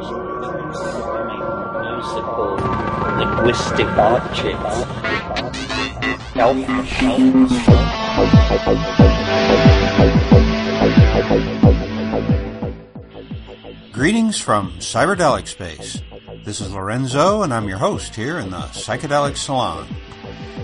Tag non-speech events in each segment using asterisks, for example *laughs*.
musical linguistic objects. Greetings from Cyberdelic Space. This is Lorenzo, and I'm your host here in the Psychedelic Salon.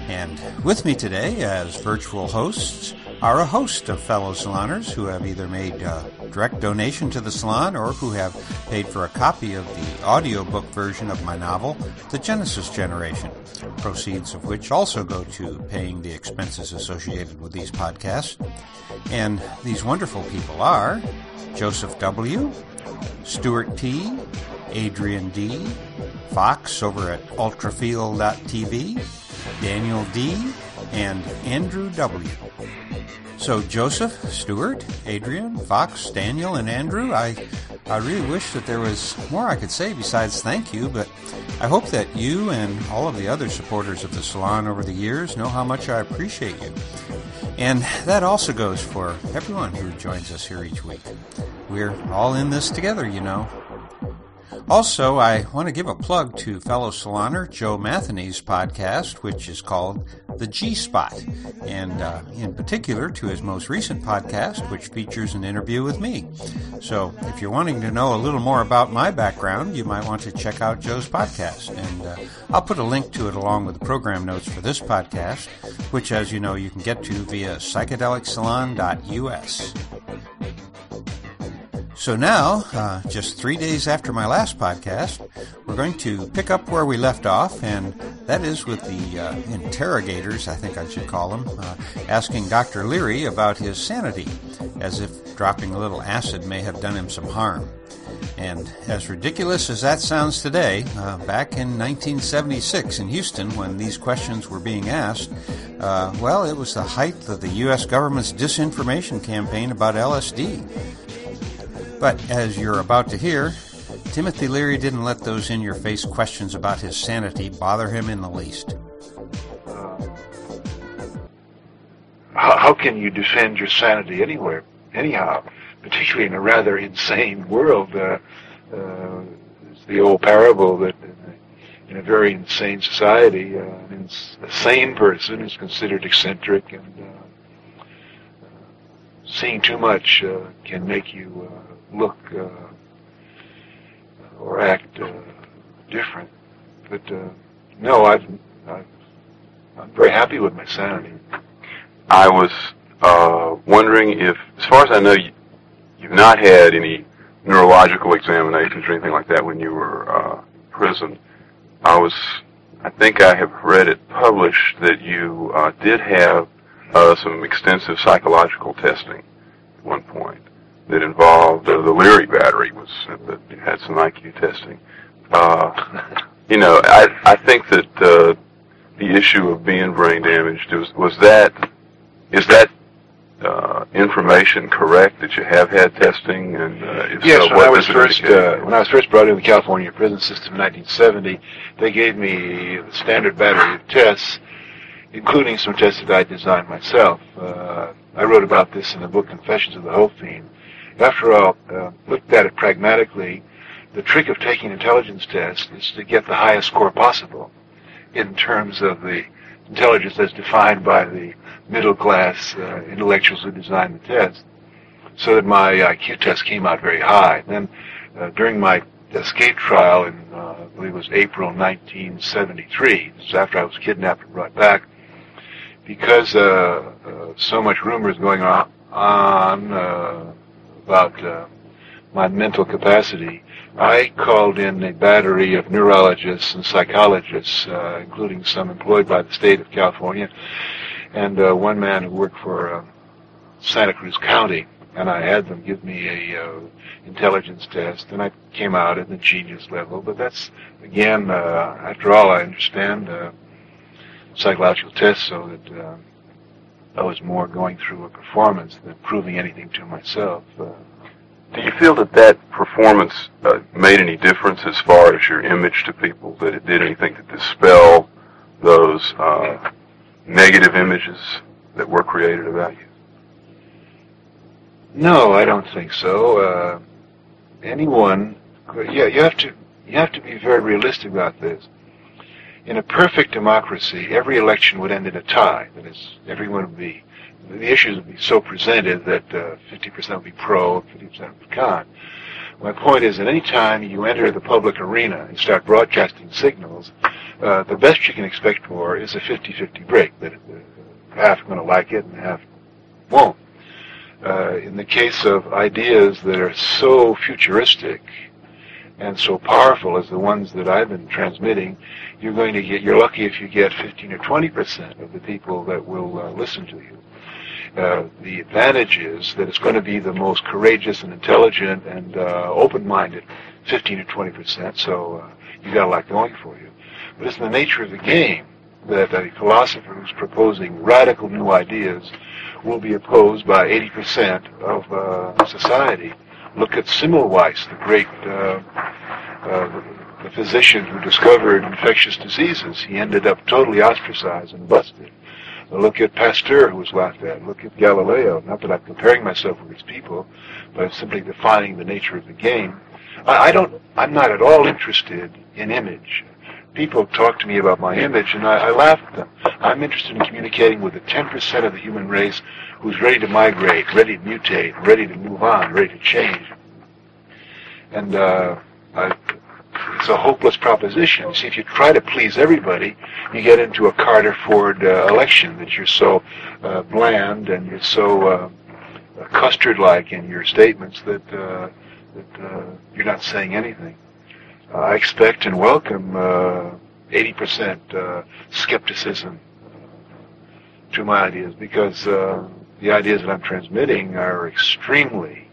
And with me today, as virtual hosts, are a host of fellow saloners who have either made a direct donation to the salon or who have paid for a copy of the audiobook version of my novel, The Genesis Generation, proceeds of which also go to paying the expenses associated with these podcasts. And these wonderful people are Joseph W., Stuart T., Adrian D., Fox over at ultrafield.tv, Daniel D., and Andrew W. So Joseph, Stuart, Adrian, Fox, Daniel, and Andrew, I, I really wish that there was more I could say besides thank you, but I hope that you and all of the other supporters of the salon over the years know how much I appreciate you. And that also goes for everyone who joins us here each week. We're all in this together, you know. Also, I want to give a plug to fellow saloner Joe Matheny's podcast, which is called The G Spot, and uh, in particular to his most recent podcast, which features an interview with me. So, if you're wanting to know a little more about my background, you might want to check out Joe's podcast, and uh, I'll put a link to it along with the program notes for this podcast, which, as you know, you can get to via psychedelicsalon.us. So now, uh, just three days after my last podcast, we're going to pick up where we left off, and that is with the uh, interrogators, I think I should call them, uh, asking Dr. Leary about his sanity, as if dropping a little acid may have done him some harm. And as ridiculous as that sounds today, uh, back in 1976 in Houston, when these questions were being asked, uh, well, it was the height of the U.S. government's disinformation campaign about LSD. But as you're about to hear, Timothy Leary didn't let those in your face questions about his sanity bother him in the least. How can you defend your sanity anywhere, anyhow, particularly in a rather insane world? Uh, uh, it's the old parable that in a very insane society, uh, a sane person is considered eccentric, and uh, seeing too much uh, can make you uh, look uh, or act uh, different. But uh, no, I've, I've, I'm very happy with my sanity. I was uh, wondering if, as far as I know, you, you've not had any neurological examinations or anything like that when you were uh, prison. I was, I think I have read it published that you uh, did have uh, some extensive psychological testing at one point that involved uh, the Leary battery was that had some IQ testing. Uh, *laughs* you know, I I think that uh, the issue of being brain damaged was was that is that uh, information correct that you have had testing and uh, if yes, so, when what I was first uh, when I was first brought into the California prison system in 1970, they gave me the standard battery of tests, including some tests that I designed myself. Uh, I wrote about this in the book Confessions of the Hope Fiend. After all, uh, looked at it pragmatically, the trick of taking intelligence tests is to get the highest score possible in terms of the intelligence as defined by the middle class uh, intellectuals who designed the test, so that my IQ test came out very high. Then, uh, during my escape trial in, uh, I believe it was April 1973, this is after I was kidnapped and brought back, because uh, uh, so much rumor is going on, on uh, about uh, my mental capacity, I called in a battery of neurologists and psychologists, uh, including some employed by the state of California, and uh, one man who worked for uh, Santa Cruz County, and I had them give me a uh, intelligence test, and I came out at the genius level. But that's again, uh, after all, I understand uh, psychological tests, so that I was more going through a performance than proving anything to myself. Do you feel that that performance uh, made any difference as far as your image to people? That it did anything to dispel those uh, negative images that were created about you? No, I don't think so. Uh, anyone yeah, you have to you have to be very realistic about this. In a perfect democracy, every election would end in a tie. That is, everyone would be the issues would be so presented that uh, 50% would be pro, and 50% would be con. My point is that any time you enter the public arena and start broadcasting signals, uh, the best you can expect for is a 50-50 break, that uh, half are going to like it and half won't. Uh, in the case of ideas that are so futuristic and so powerful as the ones that I've been transmitting, you're going to get, you're lucky if you get 15 or 20% of the people that will uh, listen to you. Uh, the advantage is that it's going to be the most courageous and intelligent and uh, open-minded, 15 to 20 percent. So uh, you got a lot going for you. But it's the nature of the game that a philosopher who's proposing radical new ideas will be opposed by 80 percent of uh, society. Look at Semmelweis, the great uh, uh, the physician who discovered infectious diseases. He ended up totally ostracized and busted. Look at Pasteur, who was laughed at. Look at Galileo. Not that I'm comparing myself with these people, but I'm simply defining the nature of the game. I, I don't. I'm not at all interested in image. People talk to me about my image, and I, I laugh at them. I'm interested in communicating with the 10% of the human race who's ready to migrate, ready to mutate, ready to move on, ready to change. And uh, I, it's a hopeless proposition. See, if you try to please everybody, you get into a Carter Ford uh, election that you're so uh, bland and you're so uh, custard-like in your statements that uh, that uh, you're not saying anything. I expect and welcome 80% uh, skepticism to my ideas because the ideas that I'm transmitting are extremely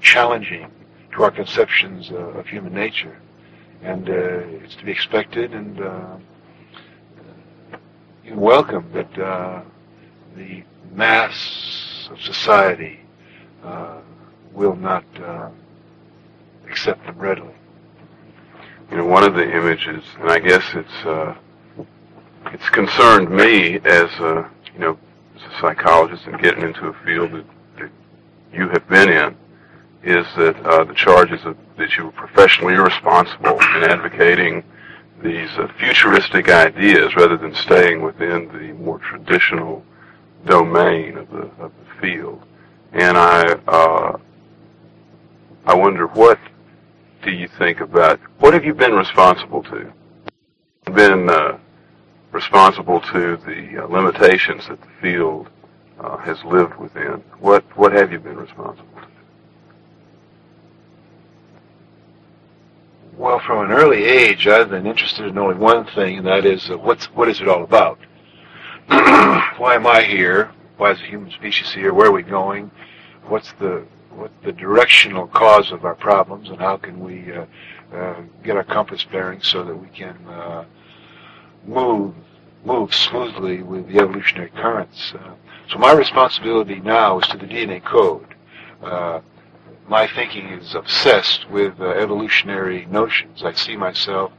challenging to our conceptions of human nature and uh, it's to be expected and uh, welcome that uh, the mass of society uh, will not uh, accept them readily. You know, one of the images, and I guess it's uh, it's concerned me as a you know as a psychologist and getting into a field that, that you have been in is that uh, the charges of, that you were professionally irresponsible in advocating these uh, futuristic ideas rather than staying within the more traditional domain of the, of the field. And I, uh, I wonder what do you think about, what have you been responsible to? Been uh, responsible to the uh, limitations that the field uh, has lived within. What, what have you been responsible to? Well, from an early age, I've been interested in only one thing, and that is uh, what's what is it all about? *clears throat* Why am I here? Why is the human species here? Where are we going? What's the what the directional cause of our problems, and how can we uh, uh, get our compass bearing so that we can uh, move move smoothly with the evolutionary currents? Uh, so my responsibility now is to the DNA code. My thinking is obsessed with uh, evolutionary notions. I see myself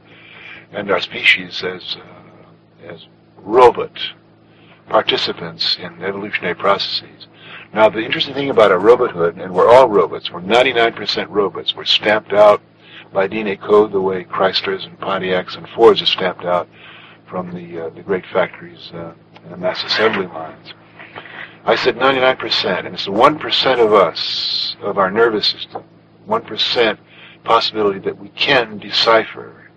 and our species as uh, as robot participants in evolutionary processes. Now, the interesting thing about our robothood, and we're all robots, we're 99% robots. We're stamped out by DNA code the way Chryslers and Pontiacs and Fords are stamped out from the uh, the great factories uh, and the mass assembly lines. I said 99%, and it's the 1% of us, of our nervous system, 1% possibility that we can decipher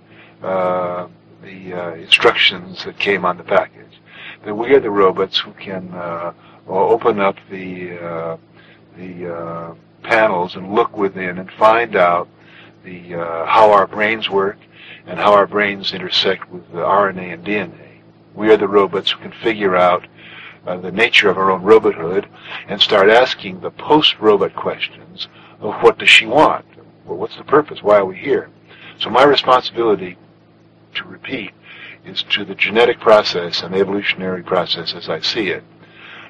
uh, the uh, instructions that came on the package. That we are the robots who can uh, open up the uh, the uh, panels and look within and find out the uh, how our brains work and how our brains intersect with the RNA and DNA. We are the robots who can figure out uh, the nature of our own robothood and start asking the post-robot questions of what does she want? Well, what's the purpose? Why are we here? So my responsibility, to repeat, is to the genetic process and the evolutionary process as I see it.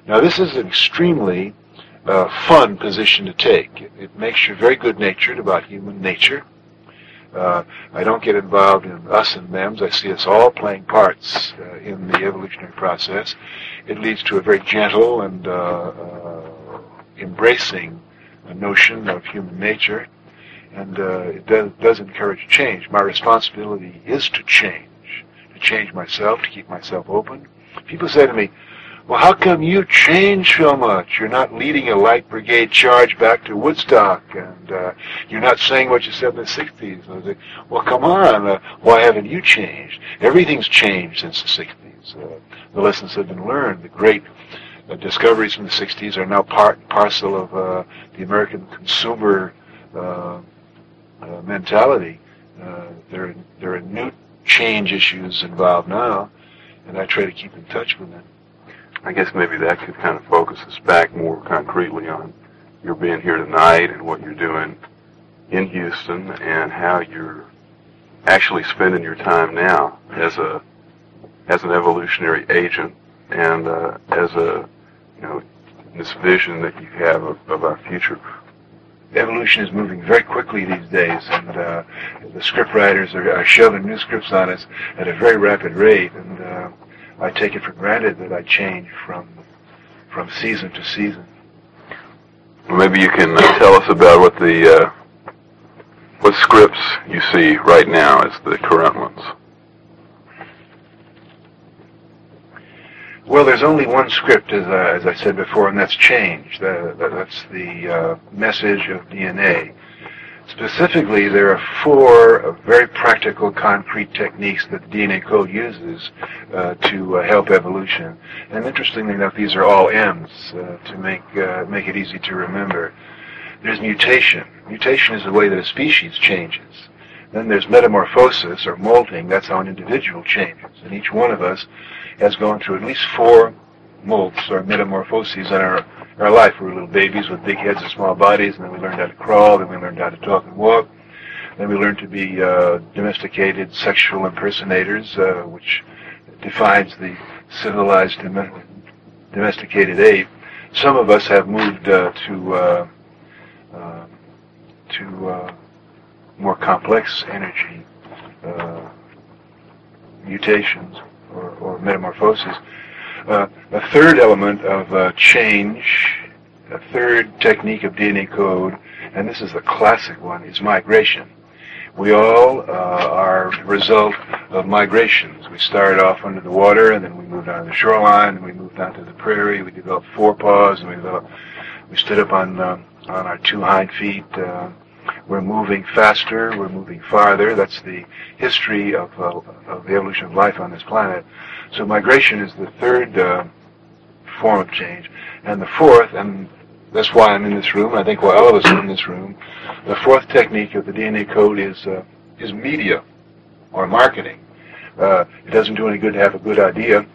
Now, this is an extremely uh, fun position to take. It, it, makes you very good-natured about human nature. Uh, I don't get involved in us and thems. I see us all playing parts uh, in the evolutionary process. It leads to a very gentle and uh, uh, embracing notion of human nature. and uh, it does, does encourage change. My responsibility is to change, to change myself, to keep myself open. People say to me, well, how come you change so much? You're not leading a light brigade charge back to Woodstock, and uh, you're not saying what you said in the 60s. I say, well, come on, uh, why haven't you changed? Everything's changed since the 60s. Uh, the lessons have been learned. The great uh, discoveries from the 60s are now part and parcel of uh, the American consumer uh, uh, mentality. Uh, there, there are new change issues involved now, and I try to keep in touch with them. I guess maybe that could kind of focus us back more concretely on your being here tonight and what you're doing in Houston and how you're actually spending your time now as a as an evolutionary agent and uh, as a you know this vision that you have of, of our future. Evolution is moving very quickly these days, and uh, the script writers are, are, shoving new scripts on us at a very rapid rate, and uh, I take it for granted that I change from from season to season. Maybe you can uh, tell us about what the uh, what scripts you see right now as the current ones. Well, there's only one script, as, uh, as I said before, and that's change. That, that's the uh, message of DNA. Specifically, there are four very practical, concrete techniques that the DNA code uses uh, to uh, help evolution. And interestingly enough, these are all M's uh, to make uh, make it easy to remember. There's mutation. Mutation is the way that a species changes. Then there's metamorphosis or molting. That's how an individual changes. And each one of us has gone through at least four molts or metamorphoses in our, our life. We were little babies with big heads and small bodies, and then we learned how to crawl, then we learned how to talk and walk. Then we learned to be uh, domesticated sexual impersonators, uh, which defines the civilized domesticated ape. Some of us have moved uh, to uh, uh, to uh, more complex energy mutations or, or metamorphosis. Uh, a third element of uh, change, a third technique of DNA code, and this is the classic one, is migration. We all uh, are the result of migrations. We started off under the water, and then we moved on to the shoreline, and we moved on to the prairie. We developed forepaws, and we developed, we stood up on uh, on our two hind feet. Uh, we're moving faster. We're moving farther. That's the history of, uh, of the evolution of life on this planet. So migration is the third uh, form of change. And the fourth, and that's why I'm in this room, I think why all of us are in this room, the fourth technique of the DNA code is, uh, is media or marketing. Uh, it doesn't do any good to have a good idea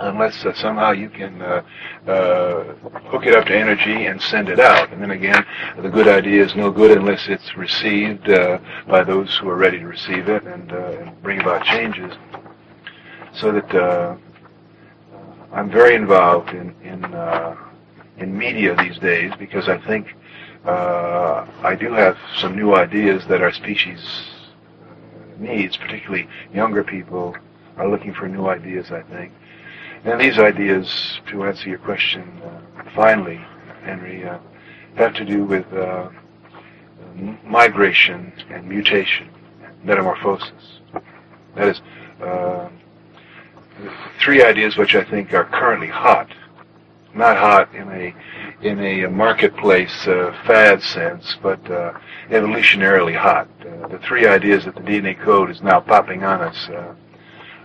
unless uh, somehow you can uh, uh, hook it up to energy and send it out. And then again, the good idea is no good unless it's received uh, by those who are ready to receive it and, uh, and bring about changes so that uh, I'm very involved in in, uh, in media these days because I think uh, I do have some new ideas that our species needs, particularly younger people are looking for new ideas. I think, and these ideas, to answer your question uh, finally, Henry, uh, have to do with uh, migration and mutation, metamorphosis. That is three ideas which I think are currently hot. Not hot in a in a marketplace uh, fad sense, but uh, evolutionarily hot. Uh, the three ideas that the DNA code is now popping on us uh,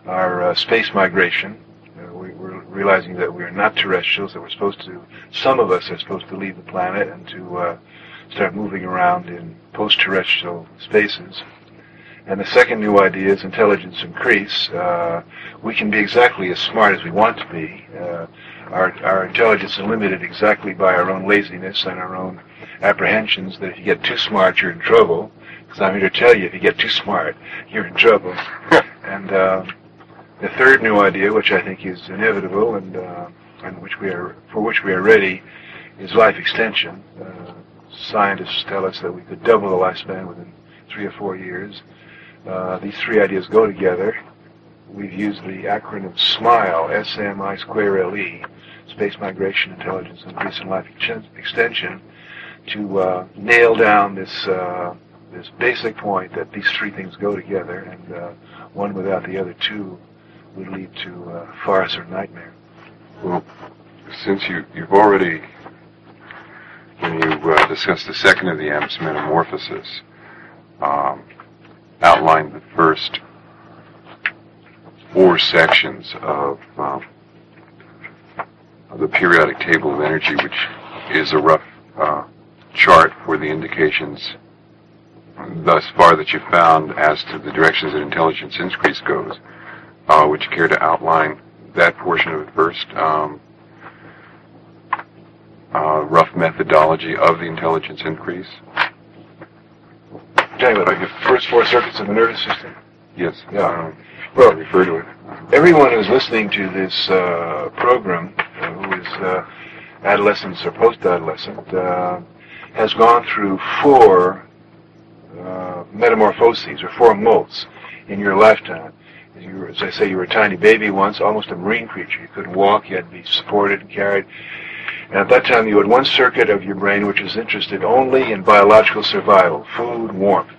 are uh, space migration. Uh, we, are realizing that we are not terrestrials; that we're supposed to. Some of us are supposed to leave the planet and to start moving around in post-terrestrial spaces. And the second new idea is intelligence increase. Uh, we can be exactly as smart as we want to be. Uh, our, our intelligence is limited exactly by our own laziness and our own apprehensions that if you get too smart, you're in trouble. Because I'm here to tell you, if you get too smart, you're in trouble. *laughs* and uh, the third new idea, which I think is inevitable and, uh, and which we are, for which we are ready, is life extension. Uh, scientists tell us that we could double the lifespan within three or four years. Uh, these three ideas go together. We've used the acronym SMILE, S-M-I square L-E, Space Migration Intelligence and Life Extension, to uh, nail down this uh, this basic point that these three things go together, and uh, one without the other two would lead to uh, farce or nightmare. Well, since you, you've already, when you discussed the second of the M's, metamorphosis, um, outlined the first four sections of, um, of the periodic table of energy, which is a rough uh, chart for the indications thus far that you've found as to the directions that intelligence increase goes. Uh, would you care to outline that portion of it first? Um, uh, rough methodology of the intelligence increase? You about the first four circuits of the nervous system. Yes. Yeah. Um, Well, refer to it. everyone who's listening to this uh, program, uh, who is uh, adolescents or post-adolescent, uh, has gone through four uh, metamorphoses or four molts in your lifetime. You were, as I say, you were a tiny baby once, almost a marine creature. You couldn't walk, you had to be supported and carried. And at that time, you had one circuit of your brain which was interested only in biological survival, food, warmth.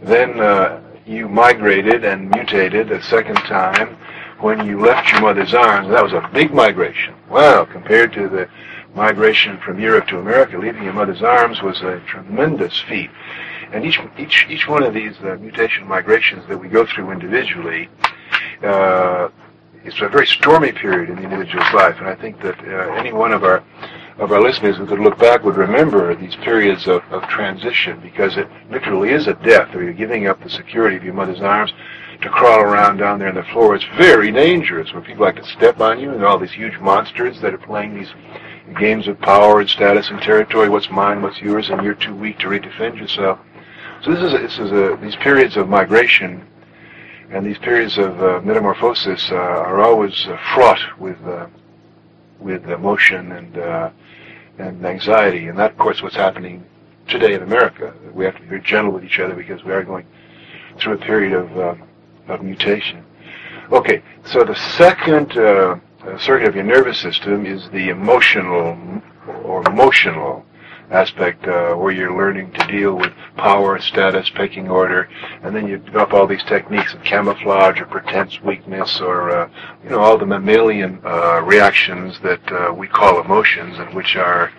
Then uh, you migrated and mutated a second time when you left your mother's arms. That was a big migration. Wow, compared to the migration from Europe to America, leaving your mother's arms was a tremendous feat. And each each each one of these uh, mutation migrations that we go through individually, uh, it's a very stormy period in the individual's life. And I think that uh, any one of our of our listeners who could look back would remember these periods of, of transition because it literally is a death, or you're giving up the security of your mother's arms to crawl around down there on the floor. It's very dangerous where people like to step on you and all these huge monsters that are playing these games of power and status and territory. What's mine? What's yours? And you're too weak to redefend yourself. So this is a, this is a, these periods of migration and these periods of uh, metamorphosis uh, are always uh, fraught with uh, with emotion and uh, and anxiety, and that, of course, what's happening today in America. We have to be very gentle with each other because we are going through a period of um, of mutation. Okay, so the second uh, circuit of your nervous system is the emotional or emotional aspect uh, where you're learning to deal with power, status, pecking order, and then you develop all these techniques of camouflage or pretense weakness or, uh, you know, all the mammalian uh, reactions that uh, we call emotions and which our,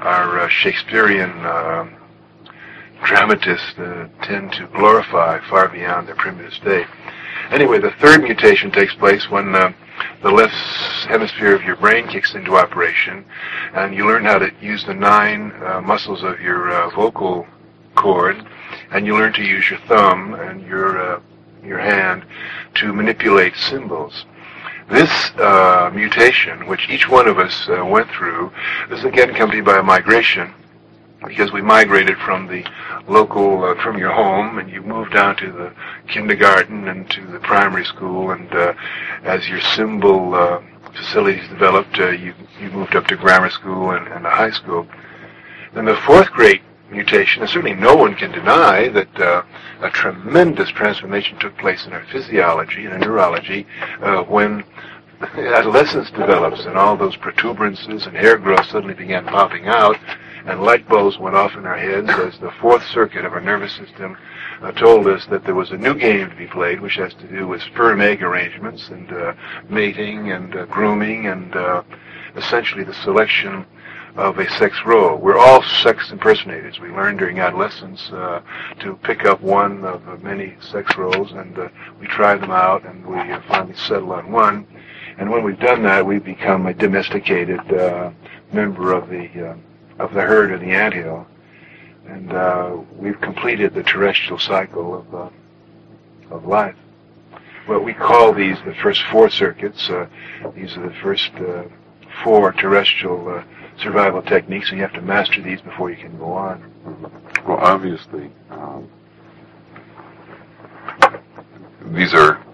our uh, Shakespearean um dramatists uh, tend to glorify far beyond their primitive state. Anyway, the third mutation takes place when uh, the left hemisphere of your brain kicks into operation, and you learn how to use the nine uh, muscles of your uh, vocal cord, and you learn to use your thumb and your uh, your hand to manipulate symbols. This uh, mutation, which each one of us uh, went through, is again accompanied by a migration because we migrated from the local, uh, from your home, and you moved down to the kindergarten and to the primary school, and uh, as your symbol uh, facilities developed, uh, you, you moved up to grammar school and, and high school. Then the fourth great mutation, and certainly no one can deny that uh, a tremendous transformation took place in our physiology and our neurology uh, when adolescence develops and all those protuberances and hair growth suddenly began popping out and light bulbs went off in our heads as the fourth circuit of our nervous system uh, told us that there was a new game to be played, which has to do with sperm egg arrangements and uh, mating and uh, grooming and uh, essentially the selection of a sex role. We're all sex impersonators. We learn during adolescence uh, to pick up one of the many sex roles, and uh, we try them out, and we uh, finally settle on one. And when we've done that, we become a domesticated uh, member of the uh, of the herd or the anthill, and uh, we've completed the terrestrial cycle of uh, of life. Well, we call these the first four circuits. Uh, these are the first uh, four terrestrial uh, survival techniques, and you have to master these before you can go on. Well, obviously, um, these are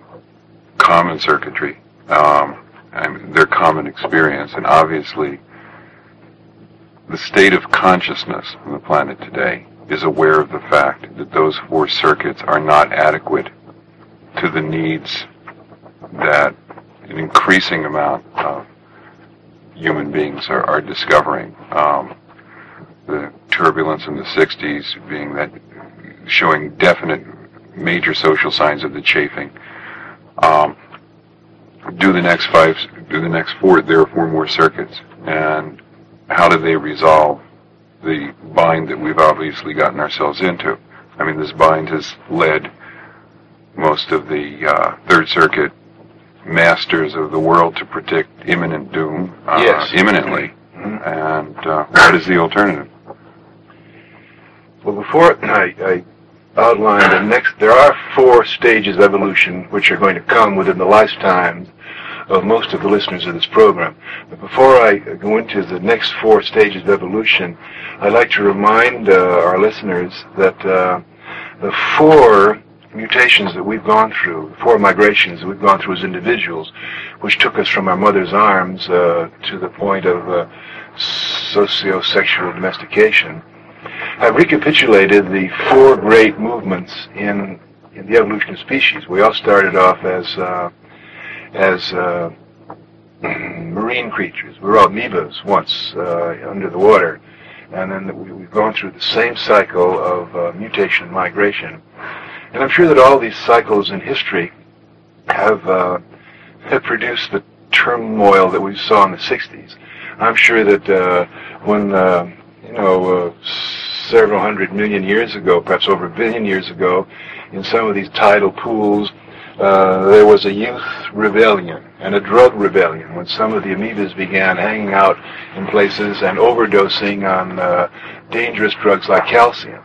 common circuitry. Um, and they're common experience, and obviously, the state of consciousness on the planet today is aware of the fact that those four circuits are not adequate to the needs that an increasing amount of human beings are, are discovering. Um, the turbulence in the 60s being that showing definite major social signs of the chafing. Um, do the next five, do the next four, there are four more circuits, and how do they resolve the bind that we've obviously gotten ourselves into? I mean, this bind has led most of the uh, Third Circuit masters of the world to predict imminent doom, uh, Yes. imminently. Mhm. And uh, what is the alternative? Well, before I, I outline the next, there are four stages of evolution which are going to come within the lifetimes of most of the listeners of this program. But before I go into the next four stages of evolution, I'd like to remind uh, our listeners that uh, the four mutations that we've gone through, four migrations that we've gone through as individuals, which took us from our mother's arms uh, to the point of uh, socio-sexual domestication, have recapitulated the four great movements in, in the evolution of species. We all started off as uh, as uh, *clears throat* marine creatures. We were all amoebas once uh, under the water, and then we, we've gone through the same cycle of uh, mutation and migration. And I'm sure that all these cycles in history have uh, have produced the turmoil that we saw in the 60s. I'm sure that uh, when uh, you know uh, several hundred million years ago, perhaps over a billion years ago, in some of these tidal pools, uh, there was a youth rebellion and a drug rebellion when some of the amoebas began hanging out in places and overdosing on uh, dangerous drugs like calcium.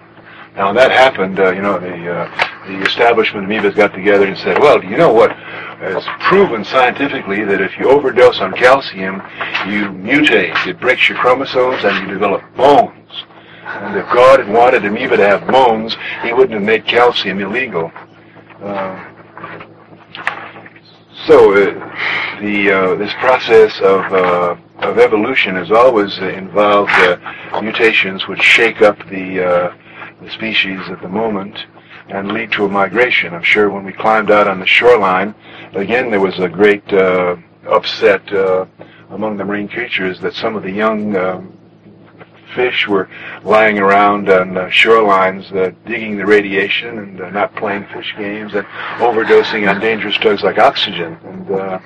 Now, when that happened, uh, you know, the, uh, the establishment amoebas got together and said, well, you know what? It's proven scientifically that if you overdose on calcium, you mutate. It breaks your chromosomes and you develop bones. And if God had wanted amoeba to have bones, he wouldn't have made calcium illegal. Uh, so uh, the uh, this process of uh, of evolution has always uh, involved uh, mutations which shake up the uh, the species at the moment and lead to a migration. I'm sure when we climbed out on the shoreline, again there was a great upset among the marine creatures that some of the young um, fish were lying around on uh, shorelines uh, digging the radiation and uh, not playing fish games and overdosing on dangerous drugs like oxygen and uh,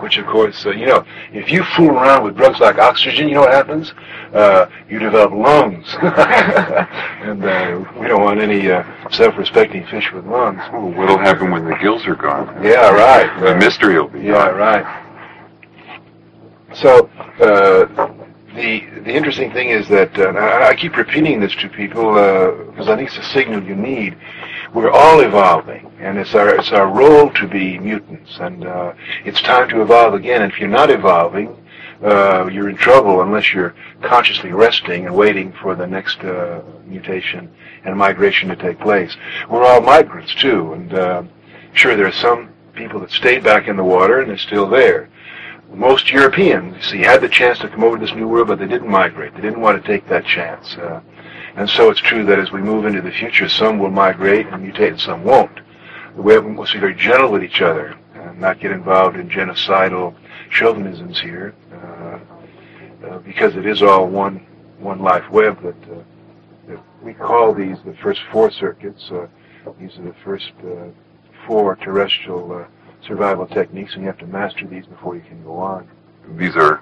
which of course uh, you know if you fool around with drugs like oxygen you know what happens uh, you develop lungs *laughs* and uh, we don't want any uh, self-respecting fish with lungs Oh, what'll happen when the gills are gone? yeah right The mystery will be yeah, gone. right. So uh, the the interesting thing is that uh, I, keep repeating this to people because I think it's a signal you need. We're all evolving, and it's our it's our role to be mutants, and uh, it's time to evolve again. And if you're not evolving, uh, you're in trouble unless you're consciously resting and waiting for the next uh, mutation and migration to take place. We're all migrants too, and uh, sure there are some people that stayed back in the water and they're still there. Most Europeans, see, had the chance to come over to this new world, but they didn't migrate. They didn't want to take that chance. Uh, and so it's true that as we move into the future, some will migrate and mutate and some won't. The We have- must be very gentle with each other and not get involved in genocidal chauvinisms here, uh, uh, because it is all one one life web that, uh, that we call these the first four circuits. Uh, these are the first uh, four terrestrial uh, survival techniques, and you have to master these before you can go on. These are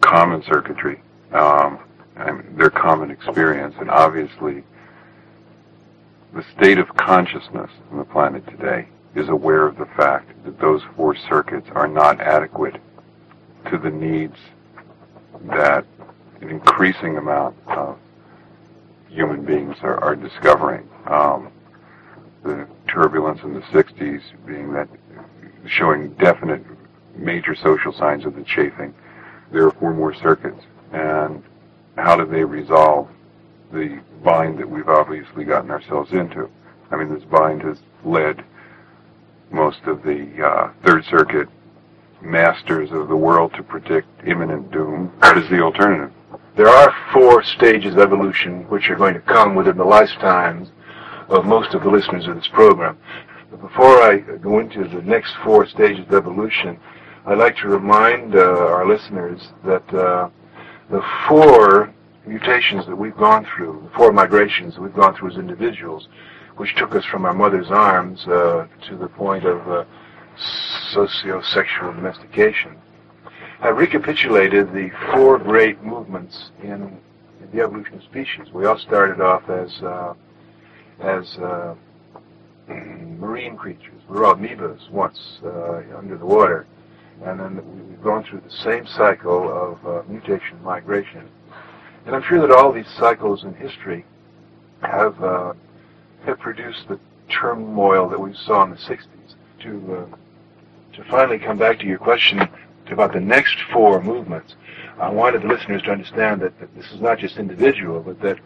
common circuitry. Um, I mean, they're common experience, and obviously, the state of consciousness on the planet today is aware of the fact that those four circuits are not adequate to the needs that an increasing amount of human beings are, are discovering. Um, the turbulence in the 60s being that showing definite major social signs of the chafing. There are four more circuits, and how do they resolve the bind that we've obviously gotten ourselves into? I mean, this bind has led most of the uh, Third Circuit masters of the world to predict imminent doom. What is the alternative? There are four stages of evolution which are going to come within the lifetimes of most of the listeners of this program. Before I go into the next four stages of evolution, I'd like to remind uh, our listeners that uh, the four mutations that we've gone through, the four migrations that we've gone through as individuals, which took us from our mother's arms uh, to the point of uh, socio-sexual domestication, have recapitulated the four great movements in, in, the evolution of species. We all started off as uh, as uh, marine creatures. We were amoebas once uh, under the water, and then we've gone through the same cycle of uh, mutation, migration, and I'm sure that all these cycles in history have uh, have produced the turmoil that we saw in the 60s. To to finally come back to your question about the next four movements, I wanted the listeners to understand that, that this is not just individual, but that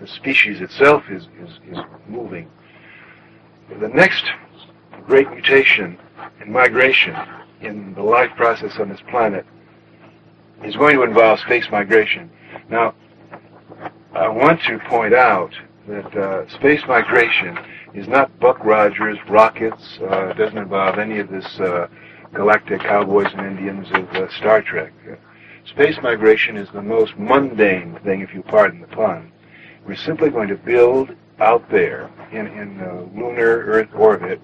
the species itself is, is, is moving. The next great mutation and migration in the life process on this planet is going to involve space migration. Now, I want to point out that uh, space migration is not Buck Rogers, rockets, uh, doesn't involve any of this uh, galactic cowboys and Indians of uh, Star Trek. space migration is the most mundane thing, if you pardon the pun. We're simply going to build out there in, in uh, lunar Earth orbit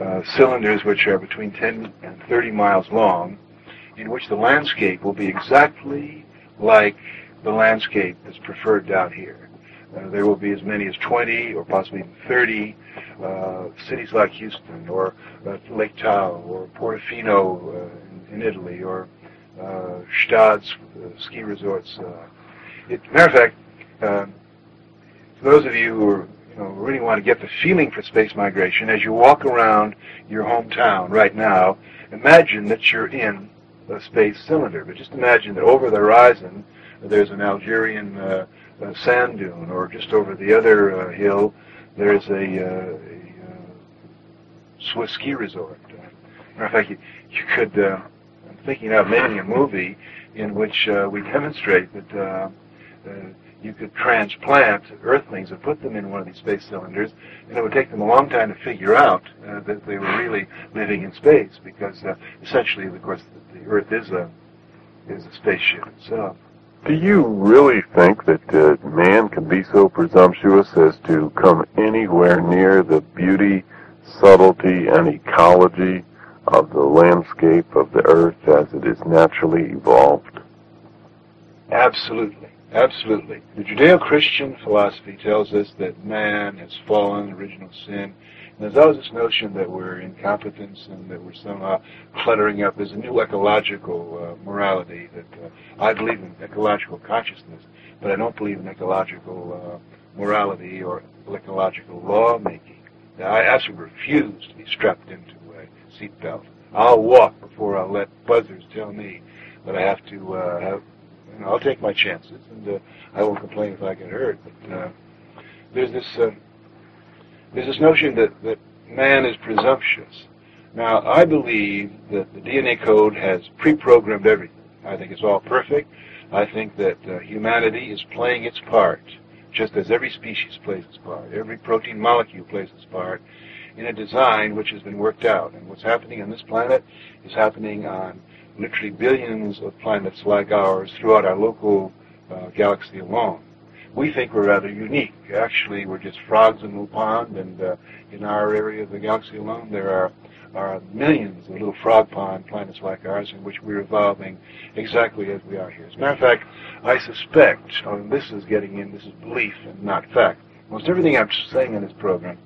uh, cylinders which are between 10 and 30 miles long, in which the landscape will be exactly like the landscape that's preferred down here. Uh, there will be as many as 20 or possibly 30 uh, cities like Houston or uh, Lake Tahoe or Portofino uh, in, in, Italy or uh, Gstaad's uh, ski resorts. it, matter of fact, um, those of you who are, you know, really want to get the feeling for space migration, as you walk around your hometown right now, imagine that you're in a space cylinder. But just imagine that over the horizon, there's an Algerian uh, uh, sand dune, or just over the other uh, hill, there's a, uh, a uh, Swiss ski resort. matter of fact, you, you could, uh, I'm thinking of making a movie in which we demonstrate that you could transplant Earthlings and put them in one of these space cylinders, and it would take them a long time to figure out uh, that they were really living in space, because uh, essentially, of course, the, the Earth is a is a spaceship itself. Do you really think that uh, man can be so presumptuous as to come anywhere near the beauty, subtlety, and ecology of the landscape of the Earth as it is naturally evolved? Absolutely. Absolutely. The Judeo-Christian philosophy tells us that man has fallen, original sin. And there's always this notion that we're incompetence and that we're somehow cluttering up. There's a new ecological uh, morality that uh, I believe in ecological consciousness, but I don't believe in ecological uh, morality or ecological lawmaking. I absolutely refuse to be strapped into a seatbelt. I'll walk before I'll let buzzers tell me that I have to uh, have I'll take my chances, and uh, I won't complain if I get hurt. But uh, there's this uh, there's this notion that that man is presumptuous. Now, I believe that the DNA code has pre-programmed everything. I think it's all perfect. I think that uh, humanity is playing its part, just as every species plays its part. Every protein molecule plays its part in a design which has been worked out. And what's happening on this planet is happening on literally billions of planets like ours throughout our local uh, galaxy alone. We think we're rather unique. Actually, we're just frogs in a pond, and uh, in our area of the galaxy alone, there are, are millions of little frog pond planets like ours in which we're evolving exactly as we are here. As a matter of fact, I suspect, and this is getting in, this is belief and not fact, most everything I'm saying in this program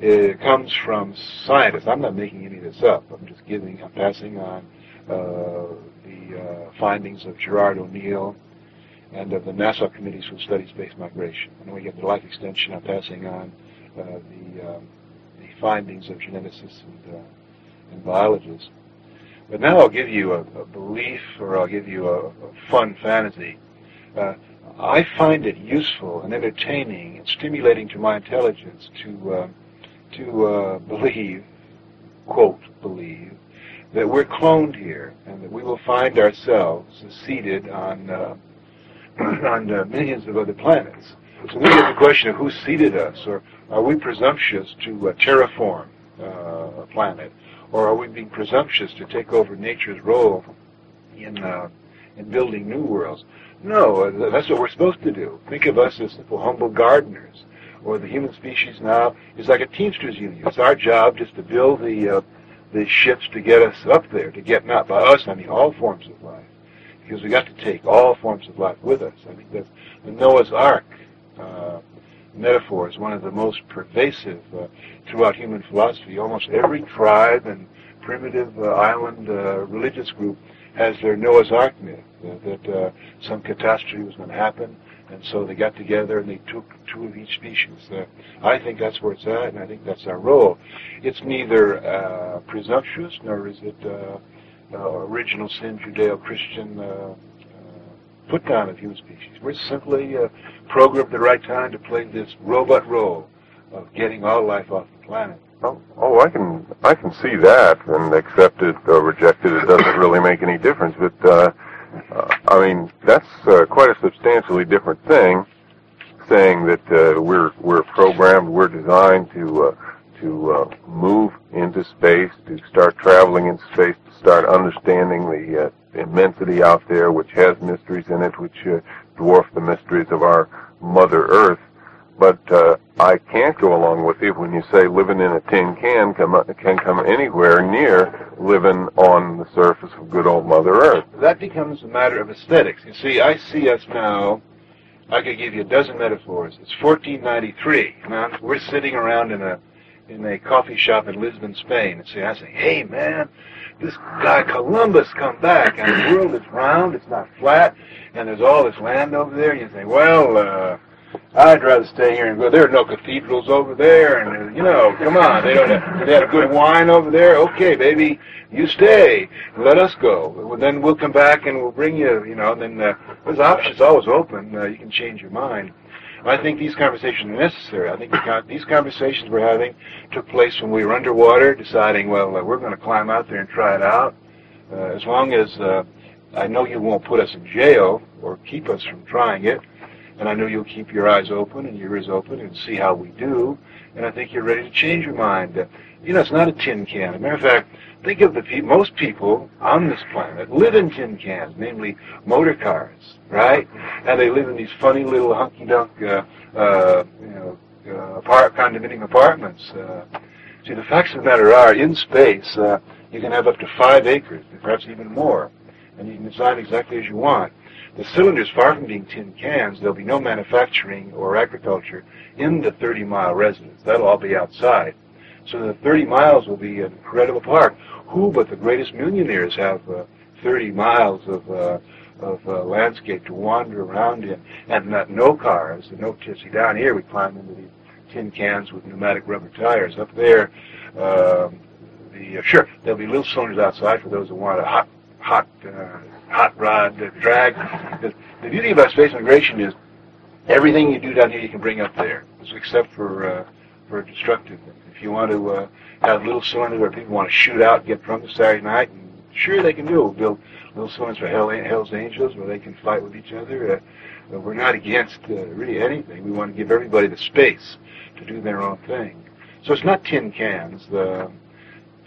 it comes from scientists. I'm not making any of this up. I'm just giving, I'm passing on uh, the uh, findings of Gerard O'Neill and of the NASA committees who study space migration. And we get the life extension. I'm passing on uh, the, um, the findings of geneticists and, and biologists. But now I'll give you a, a belief or I'll give you a, a fun fantasy. Uh, I find it useful and entertaining and stimulating to my intelligence to uh, to uh, believe, quote, believe, that we're cloned here and that we will find ourselves seeded on uh, *clears throat* on uh, millions of other planets. So we get the question of who seeded us, or are we presumptuous to uh, terraform uh, a planet, or are we being presumptuous to take over nature's role in uh, and building new worlds. No, uh, that's what we're supposed to do. Think of us as simple, humble gardeners. Or the human species now is like a Teamsters union. It's our job just to build the the ships to get us up there, to get not by us, I mean all forms of life. Because we got to take all forms of life with us. I that's the Noah's Ark uh, metaphor is one of the most pervasive uh, throughout human philosophy. Almost every tribe and primitive uh, island uh, religious group has their Noah's Ark myth that uh, some catastrophe was going to happen, and so they got together and they took two of each species. Uh, I think that's where it's at, and I think that's our role. It's neither uh, presumptuous nor is it uh, uh, original sin Judeo-Christian uh, uh, put down of human species. We're simply programmed at the right time to play this robot role of getting all life off the planet. Oh, oh, I can I can see that and accept it or reject it. It doesn't really make any difference. But uh, I mean, that's uh, quite a substantially different thing. Saying that uh, we're we're programmed, we're designed to uh, to uh, move into space, to start traveling in space, to start understanding the uh, immensity out there, which has mysteries in it, which dwarf the mysteries of our Mother Earth. But uh, I can't go along with you when you say living in a tin can come, can come anywhere near living on the surface of good old Mother Earth. That becomes a matter of aesthetics. You see, I see us now. I could give you a dozen metaphors. It's 1493. Now we're sitting around in a in a coffee shop in Lisbon, Spain, and see, I say, "Hey, man, this guy Columbus come back, and the world is round. It's not flat, and there's all this land over there." And you say, "Well." uh I'd rather stay here and go. There are no cathedrals over there, and uh, you know, come on, they don't. Have, they have a good wine over there. Okay, baby, you stay. Let us go. Then we'll come back and we'll bring you. You know, then uh, there's options always open. Uh, you can change your mind. I think these conversations are necessary. I think these conversations we're having took place when we were underwater, deciding, well, uh, we're going to climb out there and try it out. Uh, as long as uh, I know you won't put us in jail or keep us from trying it and I know you'll keep your eyes open and your ears open and see how we do. And I think you're ready to change your mind. You know, it's not a tin can. As a matter of fact, think of the pe- most people on this planet live in tin cans, namely motor cars, right? And they live in these funny little hunky-dunk, uh, uh, you know, uh, apart- condominium apartments. Uh, see, the facts of the matter are, in space, uh, you can have up to five acres, perhaps even more, and you can design exactly as you want. The cylinders, far from being tin cans, there'll be no manufacturing or agriculture in the 30-mile residence. That'll all be outside. So the 30 miles will be an incredible park. Who but the greatest millionaires have uh, 30 miles of uh, of uh, landscape to wander around in, and not, no cars, no see down here we climb into these tin cans with pneumatic rubber tires. Up there, um, the uh, sure there'll be little cylinders outside for those who want a hot hot uh, hot rod uh, drag. The, the beauty about space migration is everything you do down here you can bring up there, except for uh, for destructive. If you want to uh, have little cylinders where people want to shoot out get drunk the Saturday night, and sure they can do it. Build little cylinders for Hell, Hell's Angels where they can fight with each other. Uh, we're not against uh, really anything. We want to give everybody the space to do their own thing. So it's not tin cans. The,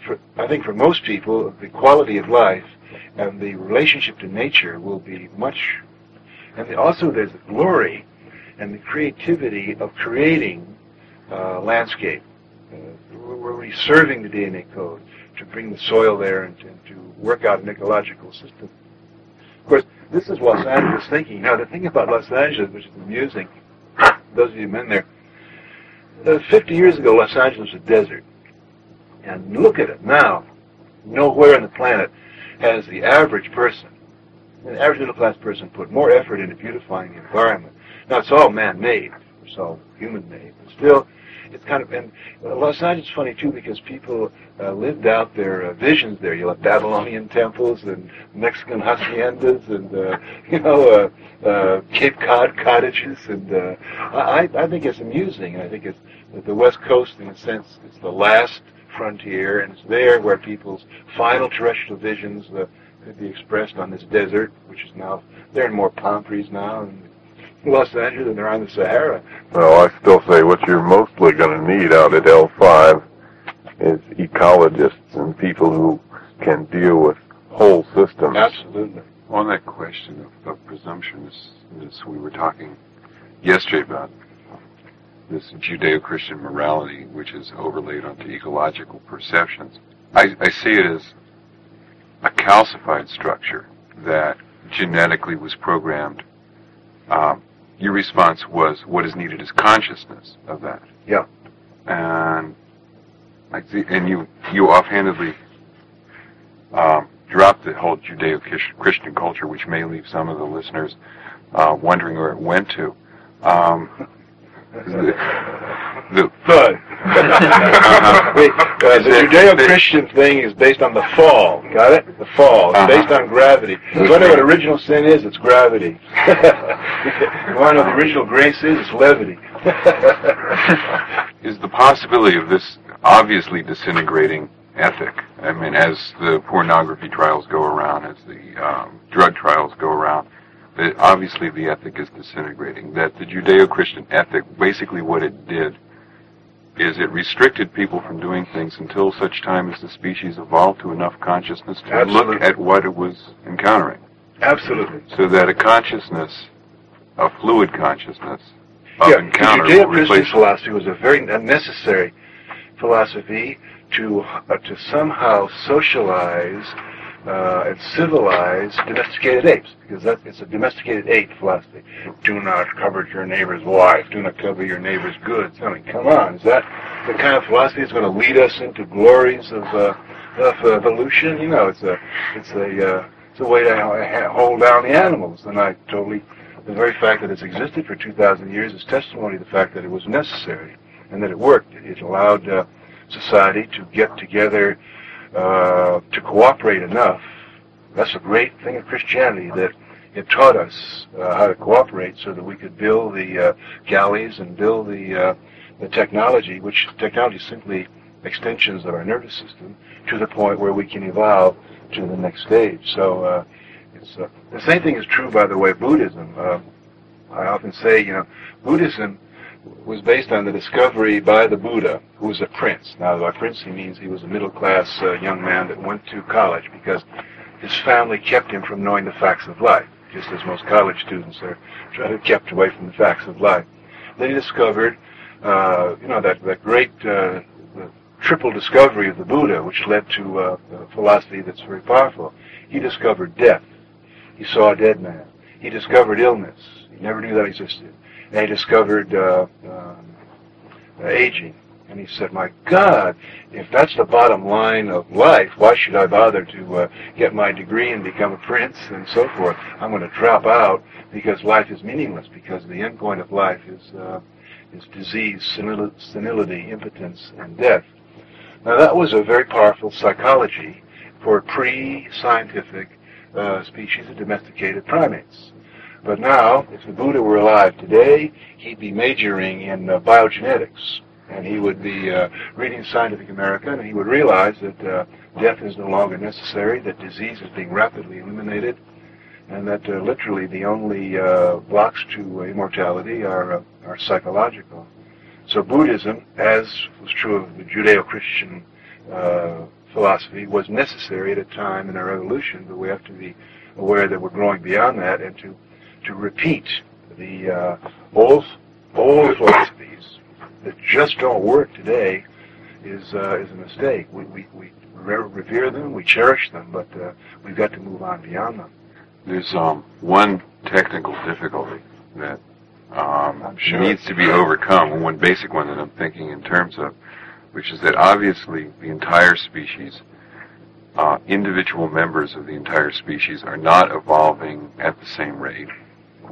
for, I think for most people, the quality of life and the relationship to nature will be much. And also, there's the glory and the creativity of creating uh, landscape. Uh, we're reserving the DNA code to bring the soil there and, and, to work out an ecological system. Of course, this is Los Angeles thinking. Now, the thing about Los Angeles, which is amusing, *coughs* those of you men there, uh, 50 years ago, Los Angeles was a desert. And look at it now. Nowhere on the planet has the average person, an average middle class person, put more effort into beautifying the environment. Now, it's all man-made. It's all human-made. But still, it's kind of, and Los Angeles is funny too because people uh, lived out their uh, visions there. You have Babylonian temples and Mexican haciendas and, uh, *laughs* you know, uh, uh, Cape Cod cottages. And uh, I, I think it's amusing. I think it's the West Coast, in a sense, is the last frontier, and it's there where people's final terrestrial visions uh, could be expressed on this desert, which is now, they're in more palm trees now in Los Angeles than they're on the Sahara. Well, I still say what you're mostly going to need out at L5 is ecologists and people who can deal with whole systems. Absolutely. On that question of, of presumption, as we were talking yesterday about this Judeo-Christian morality, which is overlaid onto ecological perceptions, I, I see it as a calcified structure that genetically was programmed. Um, your response was what is needed is consciousness of that. Yeah. And I see, and you you offhandedly um, dropped the whole Judeo-Christian culture, which may leave some of the listeners uh, wondering where it went to. Um, the, *laughs* the But Wait, uh, the Judeo-Christian thing is based on the fall. Got it? The fall. It's uh-huh. based on gravity. You want to know what original sin is? It's gravity. *laughs* you want to know what the original grace is? It's levity. is the possibility of this obviously disintegrating ethic? I mean, as the pornography trials go around, as the um, drug trials go around, that obviously the ethic is disintegrating. That the Judeo-Christian ethic, basically what it did, is it restricted people from doing things until such time as the species evolved to enough consciousness to Absolutely. look at what it was encountering. Absolutely. So that a consciousness, a fluid consciousness of yeah, encounter. Judeo-Christian philosophy was a very necessary philosophy to uh, to somehow socialize uh, and domesticated apes, because that it's a domesticated ape philosophy. Do not covet your neighbor's wife. Do not covet your neighbor's goods. I mean, come on, is that the kind of philosophy that's going to lead us into glories of uh, of evolution? You know, it's a it's a uh, it's a way to hold down the animals, and I totally. The very fact that it's existed for 2,000 years is testimony to the fact that it was necessary and that it worked. It allowed uh, society to get together uh, to cooperate enough. That's a great thing of Christianity that it taught us uh, how to cooperate so that we could build the uh, galleys and build the uh, the technology, which technology is simply extensions of our nervous system, to the point where we can evolve to the next stage. So uh, it's, the same thing is true, by the way, Buddhism. I often say, you know, Buddhism was based on the discovery by the Buddha, who was a prince. Now, by prince, he means he was a middle-class uh, young man that went to college because his family kept him from knowing the facts of life, just as most college students are kept away from the facts of life. Then he discovered, uh, you know, that, that great uh, triple discovery of the Buddha, which led to uh, a philosophy that's very powerful. He discovered death. He saw a dead man. He discovered illness. He never knew that existed they discovered uh, uh, aging. And he said, my God, if that's the bottom line of life, why should I bother to uh, get my degree and become a prince and so forth? I'm going to drop out because life is meaningless, because the end point of life is, uh, is disease, senility, impotence, and death. Now that was a very powerful psychology for pre-scientific uh, species of domesticated primates. But now, if the Buddha were alive today, he'd be majoring in uh, biogenetics. And he would be uh, reading Scientific American, and he would realize that uh, death is no longer necessary, that disease is being rapidly eliminated, and that uh, literally the only uh, blocks to immortality are, uh, are psychological. So Buddhism, as was true of the Judeo-Christian philosophy, was necessary at a time in our evolution, but we have to be aware that we're growing beyond that and to to repeat the uh, old old philosophies that just don't work today is uh, is a mistake. We, we, we revere them, we cherish them, but uh, we've got to move on beyond them. There's um, one technical difficulty that um, sure. needs to be overcome, one basic one that I'm thinking in terms of, which is that obviously the entire species uh, individual members of the entire species are not evolving at the same rate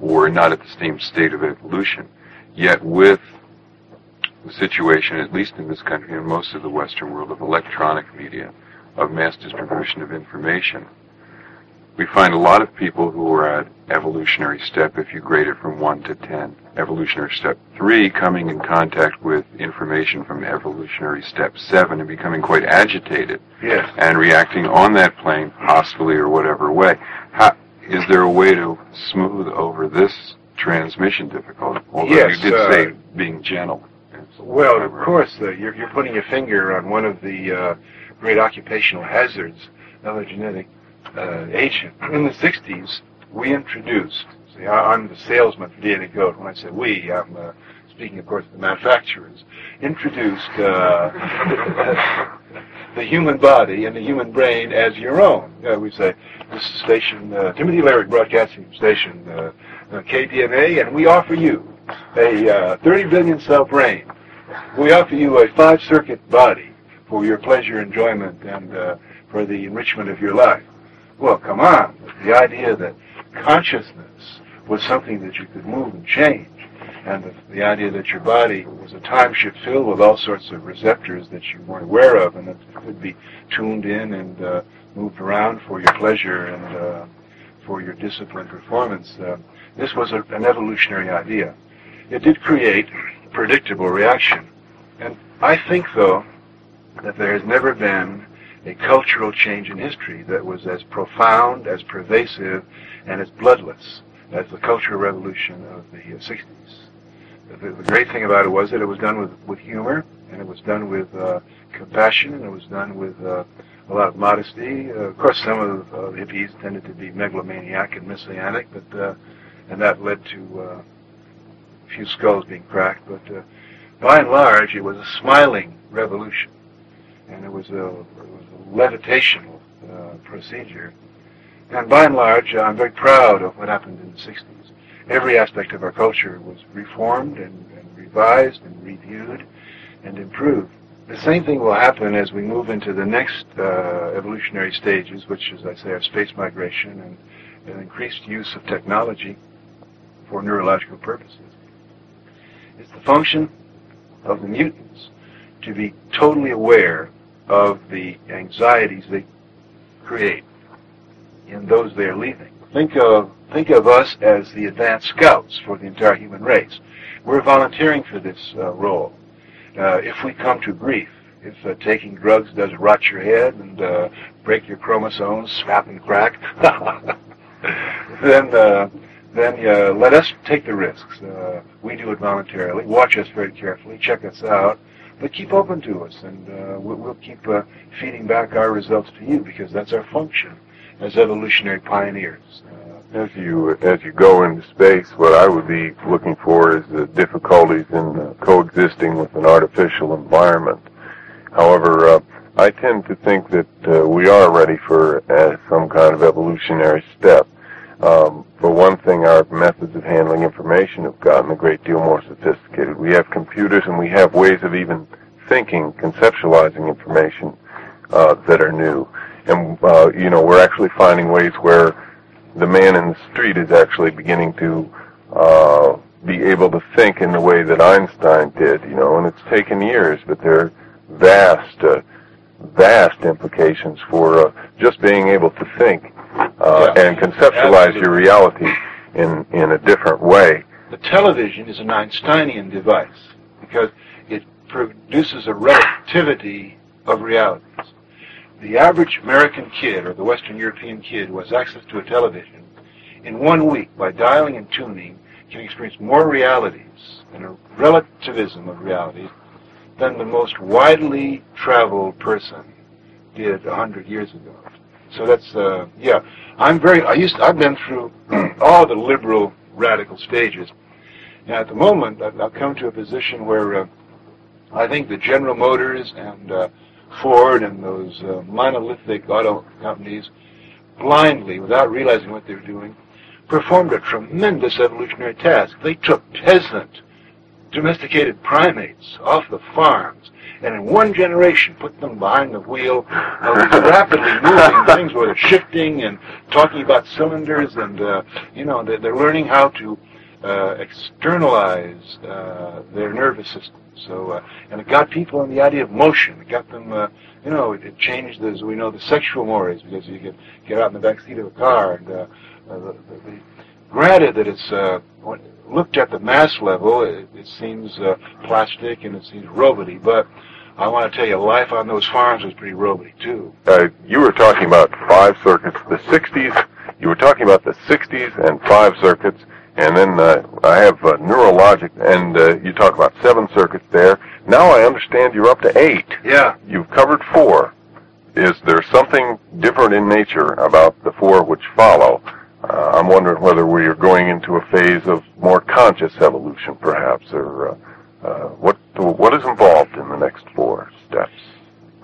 or not at the same state of evolution. Yet with the situation, at least in this country and most of the Western world, of electronic media, of mass distribution of information, we find a lot of people who are at evolutionary step, if you grade it from 1 to 10, evolutionary step 3 coming in contact with information from evolutionary step 7 and becoming quite agitated yes. and reacting on that plane hostily or whatever way. How, is there a way to smooth over this transmission difficulty? Although yes, you did uh, say being gentle. Well, of course, uh, you're, you're putting your finger on one of the uh, great occupational hazards of a genetic uh, agent. In the 60s, we introduced, see, I, I'm the salesman for DNA Code. When I say we, I'm uh, speaking, of course, of the manufacturers, introduced uh, *laughs* the human body and the human brain as your own. Uh, we say, this is station, uh, Timothy Leary Broadcasting Station, uh, uh, KDNA, and we offer you a uh, 30 billion cell brain. We offer you a five circuit body for your pleasure, enjoyment, and uh, for the enrichment of your life. Well, come on. The idea that consciousness was something that you could move and change, and the, the idea that your body was a time ship filled with all sorts of receptors that you weren't aware of and that could be tuned in and uh, moved around for your pleasure and uh, for your disciplined performance. Uh, this was a, an evolutionary idea. It did create predictable reaction. And I think, though, that there has never been a cultural change in history that was as profound, as pervasive, and as bloodless as the Cultural Revolution of the uh, 60s. The, the, great thing about it was that it was done with, with humor, and it was done with uh, compassion, and it was done with uh, a lot of modesty. Uh, of course, some of uh, the hippies tended to be megalomaniac and messianic, but uh, and that led to uh, a few skulls being cracked. But uh, by and large, it was a smiling revolution, and it was a, it was a levitational uh, procedure. And by and large, I'm very proud of what happened in the 60s. Every aspect of our culture was reformed and, and revised and reviewed and improved. The same thing will happen as we move into the next uh, evolutionary stages, which, as I say, are space migration and, and increased use of technology for neurological purposes. It's the function of the mutants to be totally aware of the anxieties they create in those they are leaving. Think of think of us as the advanced scouts for the entire human race. We're volunteering for this uh, role. Uh, if we come to grief, if uh, taking drugs does rot your head and uh, break your chromosomes, snap and crack, *laughs* then uh, then uh, let us take the risks. We do it voluntarily. Watch us very carefully. Check us out. But keep open to us, and we'll, keep feeding back our results to you because that's our function as evolutionary pioneers. As you as you go into space, what I would be looking for is the difficulties in uh, coexisting with an artificial environment. However, uh, I tend to think that uh, we are ready for uh, some kind of evolutionary step. Um, for one thing, our methods of handling information have gotten a great deal more sophisticated. We have computers and we have ways of even thinking, conceptualizing information uh, that are new. And, uh, you know, we're actually finding ways where the man in the street is actually beginning to uh, be able to think in the way that Einstein did, you know, and it's taken years, but there are vast, uh, vast implications for uh, just being able to think uh, Yeah. and conceptualize your reality in, in a different way. The television is an Einsteinian device because it produces a relativity of realities. The average American kid or the Western European kid who has access to a television in one week by dialing and tuning can experience more realities and a relativism of realities than the most widely traveled person did a hundred years ago. So that's uh, yeah. I'm very. I used. I've been through *clears throat* all the liberal radical stages. Now at the moment, I've, I've come to a position where uh, I think the General Motors and uh, Ford and those uh, monolithic auto companies, blindly, without realizing what they were doing, performed a tremendous evolutionary task. They took peasant, domesticated primates off the farms and in one generation put them behind the wheel of these *laughs* rapidly moving things where they're shifting and talking about cylinders and, uh, you know, they're, they're learning how to uh, externalize uh, their nervous system. So, uh, and it got people in the idea of motion. It got them, uh, you know, it, it changed, as we know, the sexual mores because you could get out in the back seat of a car. And uh, uh, the, the, the, granted that it's uh, when looked at the mass level, it, it seems uh, plastic and it seems roboty, but I want to tell you, life on those farms was pretty roboty too. Uh, you were talking about five circuits, the 60s. You were talking about the 60s and five circuits, and then uh, I have uh, neurologic, and uh, you talk about seven circuits there. Now I understand you're up to eight. Yeah, You've covered four. is there something different in nature about the four which follow? Uh, I'm wondering whether we are going into a phase of more conscious evolution, perhaps, or uh, uh, what what is involved in the next four steps?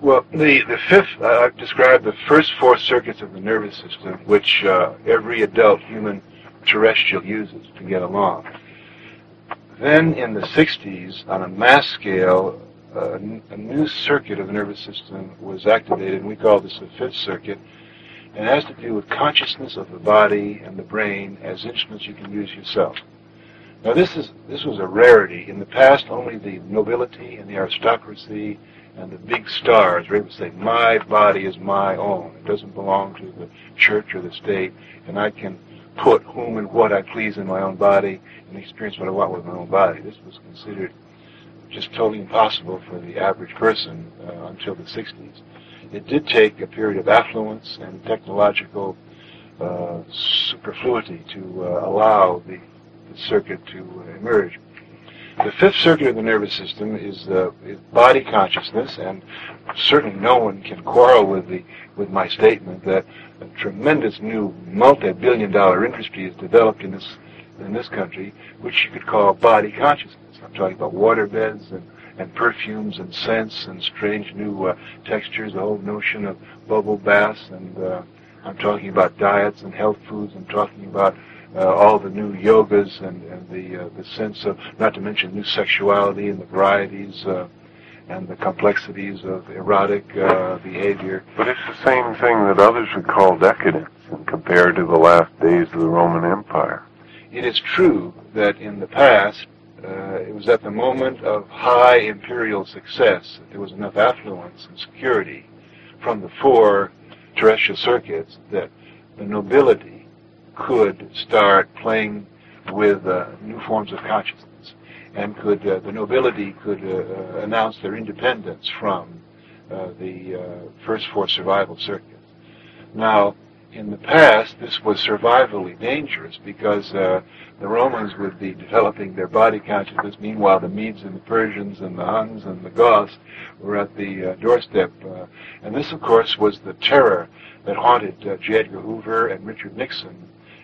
Well, the the fifth uh, I've described the first four circuits of the nervous system, which uh, every adult human terrestrial uses to get along. Then, in the 60s, on a mass scale, a new circuit of the nervous system was activated, and we call this the fifth circuit. And it has to do with consciousness of the body and the brain as instruments you can use yourself. Now, this is this was a rarity. In the past, only the nobility and the aristocracy and the big stars were able to say, "My body is my own. It doesn't belong to the church or the state, and I can put whom and what I please in my own body and experience what I want with my own body." This was considered just totally impossible for the average person uh, until the 60s. It did take a period of affluence and technological uh, superfluity to uh, allow the, the, circuit to emerge. The fifth circuit of the nervous system is, uh, is, body consciousness, and certainly no one can quarrel with the with my statement that a tremendous new multi-billion-dollar industry is developed in this in this country, which you could call body consciousness. I'm talking about water beds and, and perfumes and scents and strange new uh, textures, the whole notion of bubble baths, and uh, I'm talking about diets and health foods. I'm talking about uh, all the new yogas and, and the uh, the sense of, not to mention new sexuality and the varieties uh, and the complexities of erotic uh, behavior. But it's the same thing that others would call decadence and compared to the last days of the Roman Empire. It is true that in the past, uh, it was at the moment of high imperial success that there was enough affluence and security from the four terrestrial circuits that the nobility could start playing with uh, new forms of consciousness and could uh, the nobility could uh, uh, announce their independence from the first four survival circuits. Now, in the past, this was survivally dangerous because uh, the Romans would be developing their body consciousness. Meanwhile, the Medes and the Persians and the Huns and the Goths were at the uh, doorstep. Uh, and this, of course, was the terror that haunted J. Edgar Hoover and Richard Nixon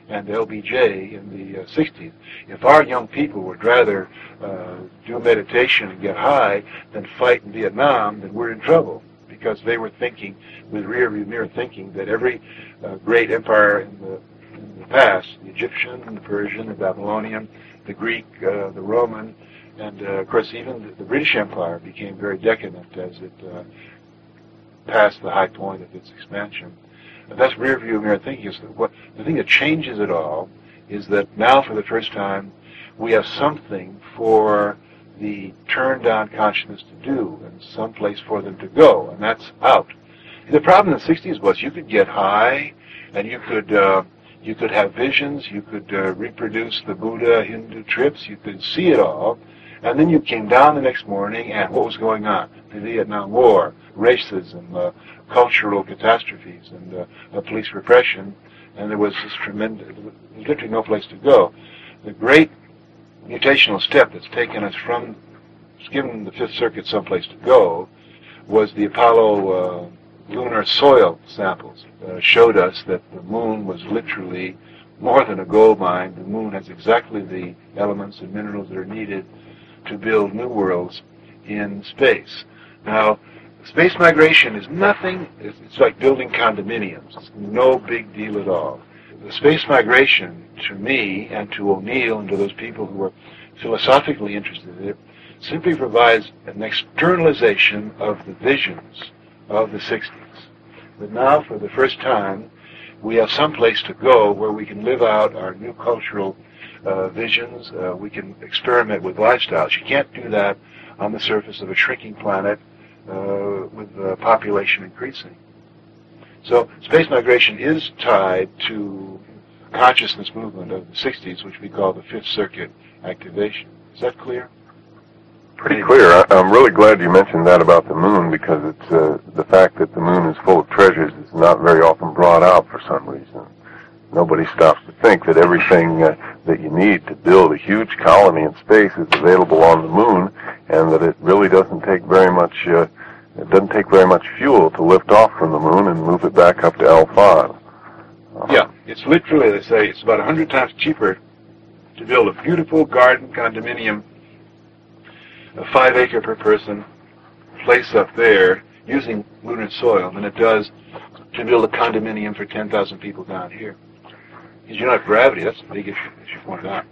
and LBJ in the uh, 60s. If our young people would rather uh, do meditation and get high than fight in Vietnam, then we're in trouble because they were thinking with rear view mirror thinking that every uh, great empire in the, in the past, the Egyptian, the Persian, the Babylonian, the Greek, uh, the Roman, and uh, of course even the, the, British Empire became very decadent as it uh, passed the high point of its expansion. That's rear view mirror thinking. Is what the thing that changes it all is that now for the first time we have something for the turned on consciousness to do and some place for them to go, and that's out. The problem in the 60s was you could get high and you could uh, you could have visions, you could uh, reproduce the Buddha Hindu trips, you could see it all, and then you came down the next morning and what was going on? The Vietnam War, racism, uh, cultural catastrophes, and uh, police repression, and there was this tremendous, literally no place to go. The great mutational step that's taken us from, given the Fifth Circuit someplace to go, was the Apollo uh, lunar soil samples. Uh, showed us that the moon was literally more than a gold mine. The moon has exactly the elements and minerals that are needed to build new worlds in space. Now, space migration is nothing, it's like building condominiums. It's no big deal at all the space migration, to me and to O'Neill and to those people who are philosophically interested in it, simply provides an externalization of the visions of the 60s. But now, for the first time, we have some place to go where we can live out our new cultural uh, visions. Uh, we can experiment with lifestyles. You can't do that on the surface of a shrinking planet uh, with the population increasing. So space migration is tied to consciousness movement of the 60s, which we call the Fifth Circuit activation. Is that clear? Pretty clear. I, am really glad you mentioned that about the moon because it's uh, the fact that the moon is full of treasures is not very often brought out for some reason. Nobody stops to think that everything uh, that you need to build a huge colony in space is available on the moon, and that it really doesn't take very much uh, it doesn't take very much fuel to lift off from the moon and move it back up to L5. Yeah, it's literally, they say, it's about 100 times cheaper to build a beautiful garden condominium, a five acre per person place up there using lunar soil than it does to build a condominium for 10,000 people down here. Because you don't have gravity, that's the big issue, as you pointed out.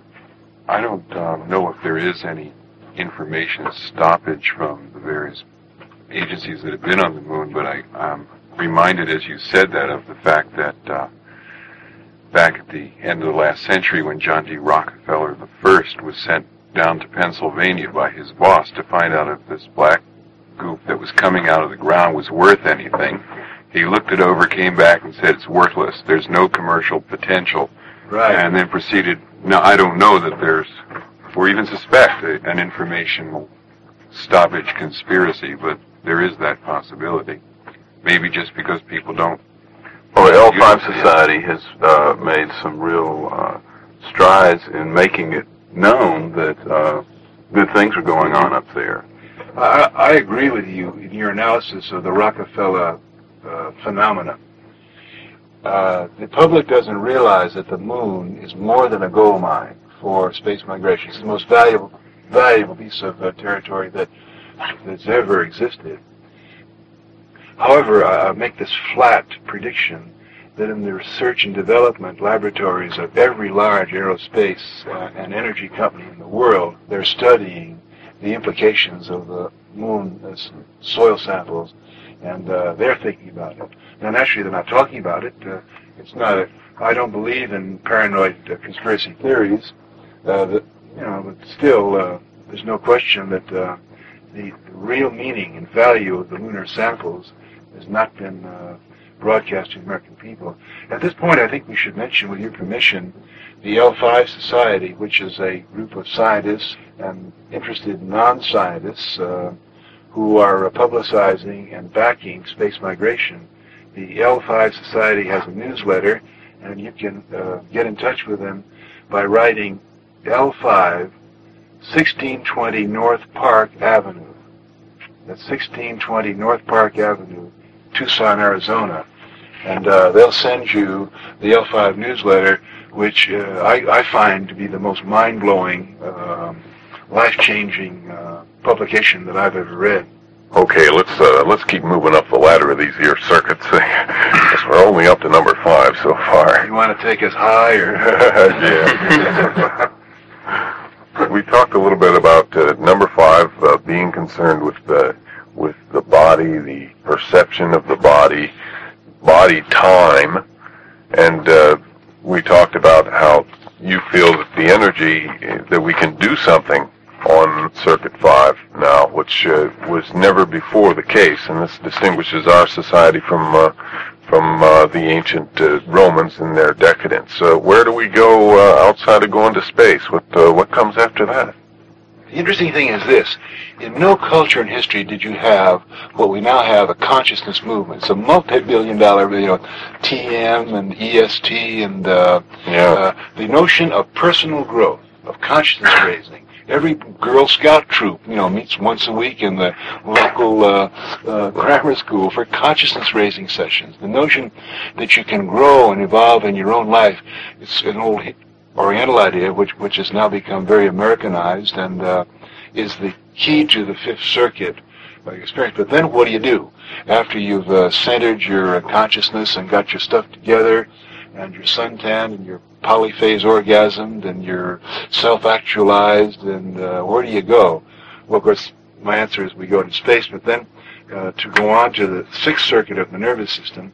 I don't um, know if there is any information stoppage from the various agencies that have been on the moon, but I, I'm reminded as you said that of the fact that uh, back at the end of the last century when John D. Rockefeller I was sent down to Pennsylvania by his boss to find out if this black goop that was coming out of the ground was worth anything. He looked it over, came back and said it's worthless. There's no commercial potential. Right. And then proceeded, now I don't know that there's, or even suspect a, an information stoppage conspiracy, but there is that possibility. Maybe just because people don't Well, L5 Society has uh, made some real uh, strides in making it known that uh, good things are going on up there. I, I agree with you in your analysis of the Rockefeller uh, phenomena. Uh, the public doesn't realize that the moon is more than a gold mine for space migration. It's the most valuable, valuable piece of uh, territory that that's ever existed. However, I make this flat prediction that in the research and development laboratories of every large aerospace uh, and energy company in the world, they're studying the implications of the moon soil samples, and uh, they're thinking about it. Now, naturally, they're not talking about it. Uh, it's not. A, I don't believe in paranoid uh, conspiracy theories. Uh, that you know, but still, uh, there's no question that uh, the, real meaning and value of the lunar samples has not been broadcast to the American people. At this point, I think we should mention, with your permission, the L5 Society, which is a group of scientists and interested non-scientists uh, who are publicizing and backing space migration. The L5 Society has a newsletter, and you can uh, get in touch with them by writing L5 1620 North Park Avenue. That's 1620 North Park Avenue, Tucson, Arizona. And uh, they'll send you the L5 newsletter, which uh, I, I find to be the most mind-blowing, um, life-changing uh, publication that I've ever read. Okay, let's uh, let's keep moving up the ladder of these here circuits. *laughs* we're only up to number five so far. You want to take us higher? *laughs* yeah. we talked a little bit about uh, number five uh, being concerned with the with the body, the perception of the body, body time, and uh, we talked about how you feel that the energy uh, that we can do something on circuit five now, which uh, was never before the case, and this distinguishes our society from uh, from uh, the ancient uh, Romans and their decadence. Where do we go uh, outside of going to space? What uh, what comes after that? The interesting thing is this. In no culture in history did you have what we now have, a consciousness movement. It's a multi-billion dollar, you know, TM and EST and uh, Yeah. uh, the notion of personal growth, of consciousness *coughs* raising. Every Girl Scout troop, you know, meets once a week in the local uh, uh, grammar school for consciousness raising sessions. The notion that you can grow and evolve in your own life, it's an old Oriental idea, which which has now become very Americanized and uh, is the key to the Fifth Circuit uh, experience. But then, what do you do after you've uh, centered your consciousness and got your stuff together, and your suntan and you're polyphase orgasmed and you're self-actualized, and uh, where do you go? Well, of course, my answer is we go to space. But then, uh, to go on to the Sixth Circuit of the nervous system,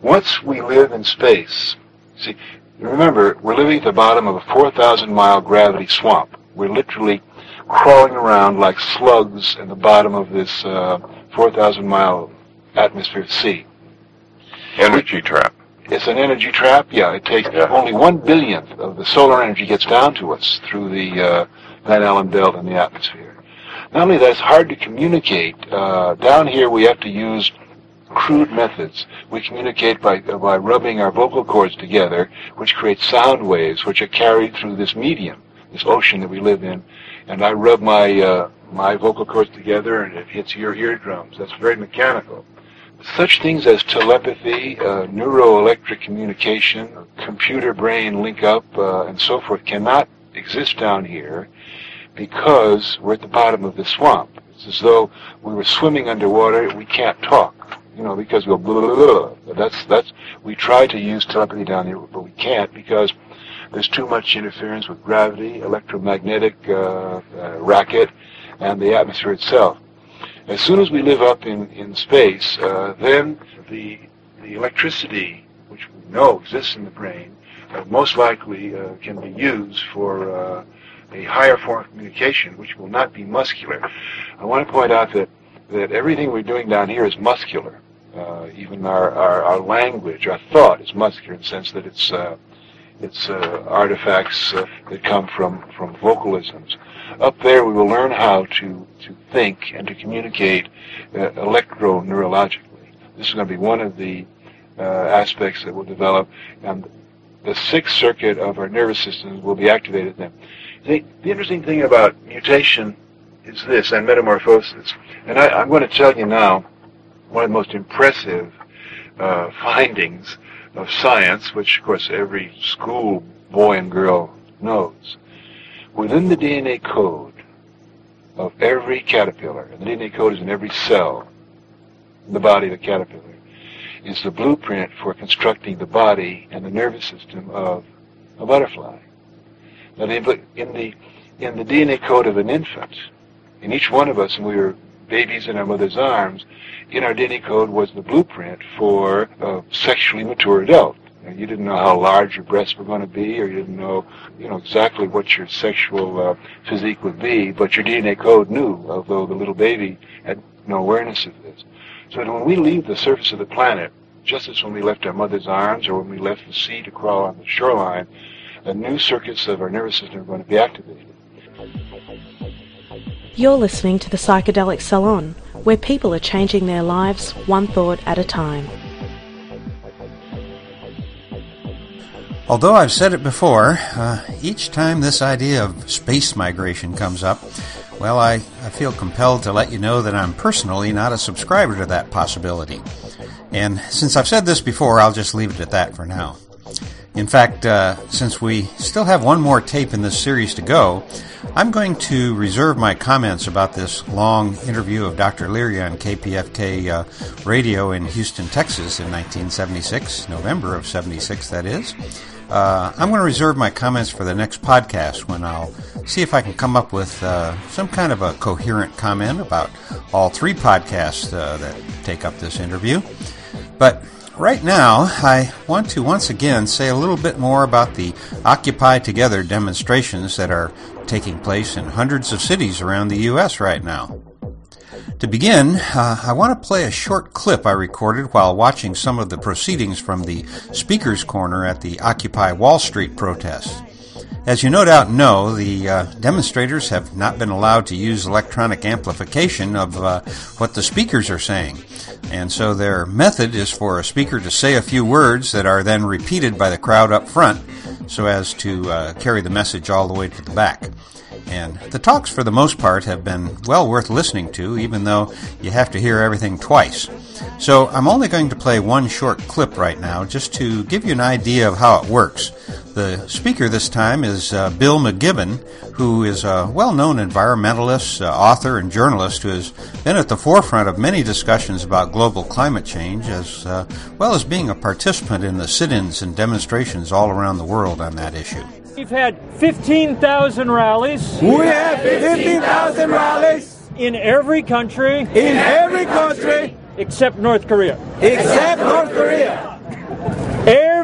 once we live in space, see, remember, we're living at the bottom of a 4,000 mile gravity swamp. We're literally crawling around like slugs in the bottom of this uh, 4,000 mile atmosphere of sea. Energy trap. It's an energy trap. Yeah, it takes Yeah. only one billionth of the solar energy gets down to us through the uh, Van Allen belt in the atmosphere. Not only that, it's hard to communicate. Uh, down here, we have to use crude methods. We communicate by by rubbing our vocal cords together, which creates sound waves, which are carried through this medium, this ocean that we live in. And I rub my uh, my vocal cords together and it hits your eardrums. That's very mechanical. Such things as telepathy, uh, neuroelectric communication, computer-brain link-up, uh, and so forth cannot exist down here because we're at the bottom of the swamp. It's as though we were swimming underwater. We can't talk, you know, because we'll blah, blah, blah, blah. That's that's. We try to use telepathy down here, but we can't because there's too much interference with gravity, electromagnetic uh, uh, racket, and the atmosphere itself. As soon as we live up in, in space, uh, then the, the electricity, which we know exists in the brain, uh, most likely uh, can be used for uh, a higher form of communication, which will not be muscular. I want to point out that, that everything we're doing down here is muscular. Uh, even our, our, our, language, our thought is muscular in the sense that it's, uh, it's artifacts that come from, from vocalisms. Up there, we will learn how to, to think and to communicate uh, electro-neurologically. This is going to be one of the uh, aspects that will develop, and the sixth circuit of our nervous system will be activated then. The, the interesting thing about mutation is this, and metamorphosis. And I, am going to tell you now one of the most impressive uh, findings of science, which, of course, every school boy and girl knows within the DNA code of every caterpillar, and the DNA code is in every cell in the body of the caterpillar, is the blueprint for constructing the body and the nervous system of a butterfly. Now, in the in the DNA code of an infant, in each one of us, when we were babies in our mother's arms, in our DNA code was the blueprint for a sexually mature adult. You didn't know how large your breasts were going to be, or you didn't know, you know, exactly what your sexual uh, physique would be, but your DNA code knew, although the little baby had no awareness of this. So when we leave the surface of the planet, just as when we left our mother's arms or when we left the sea to crawl on the shoreline, the new circuits of our nervous system are going to be activated. You're listening to the Psychedelic Salon, where people are changing their lives one thought at a time. Although I've said it before, uh, each time this idea of space migration comes up, well, I, I feel compelled to let you know that I'm personally not a subscriber to that possibility. And since I've said this before, I'll just leave it at that for now. In fact, uh, since we still have one more tape in this series to go, I'm going to reserve my comments about this long interview of Dr. Leary on KPFK uh, radio in Houston, Texas in 1976, November of 76, that is. Uh, I'm going to reserve my comments for the next podcast when I'll see if I can come up with uh, some kind of a coherent comment about all three podcasts uh, that take up this interview. But right now, I want to once again say a little bit more about the Occupy Together demonstrations that are taking place in hundreds of cities around the U.S. right now. To begin, uh, I want to play a short clip I recorded while watching some of the proceedings from the Speaker's Corner at the Occupy Wall Street protest. As you no doubt know, the uh, demonstrators have not been allowed to use electronic amplification of uh, what the speakers are saying. And so their method is for a speaker to say a few words that are then repeated by the crowd up front so as to uh, carry the message all the way to the back. And the talks, for the most part, have been well worth listening to, even though you have to hear everything twice. So I'm only going to play one short clip right now just to give you an idea of how it works. The speaker this time is uh, Bill McKibben, who is a well known environmentalist, uh, author, and journalist who has been at the forefront of many discussions about global climate change, as uh, well as being a participant in the sit ins and demonstrations all around the world on that issue. We've had 15,000 rallies. We have 15,000 rallies. In every country. In every country. Except North Korea. Except North Korea.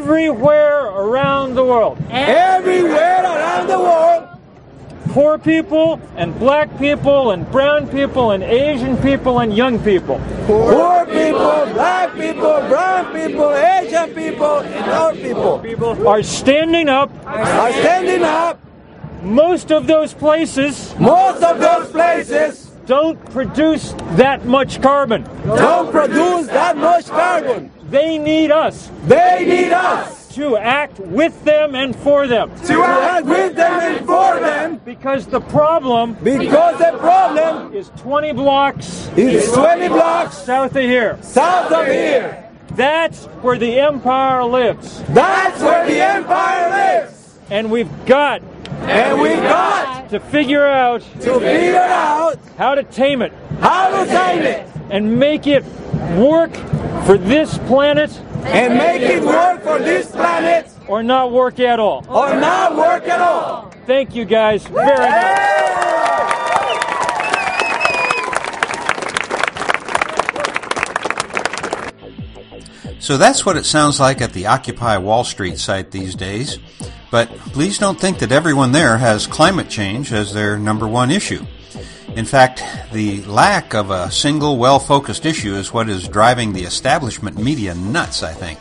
Everywhere around the world. Everywhere around the world. Poor people and black people and brown people and Asian people and young people. Poor people, black people, brown people, Asian people, and people. People are standing up. Are standing up. Most of those places. Most of those places don't produce that much carbon. Don't produce that much carbon. They need us. They need us to act with them and for them. To act with them and for them. Because the problem Because the problem is 20 blocks is 20 blocks south of here. south of here. That's where the empire lives. That's where the empire lives. And we've got And we've got to figure out to figure out how to tame it how to tame it and make it work for this planet and make it work for this planet or not work at all. or not work at all. Thank you guys very much. So that's what it sounds like at the Occupy Wall Street site these days. But please don't think that everyone there has climate change as their number one issue. In fact, the lack of a single well focused issue is what is driving the establishment media nuts, I think.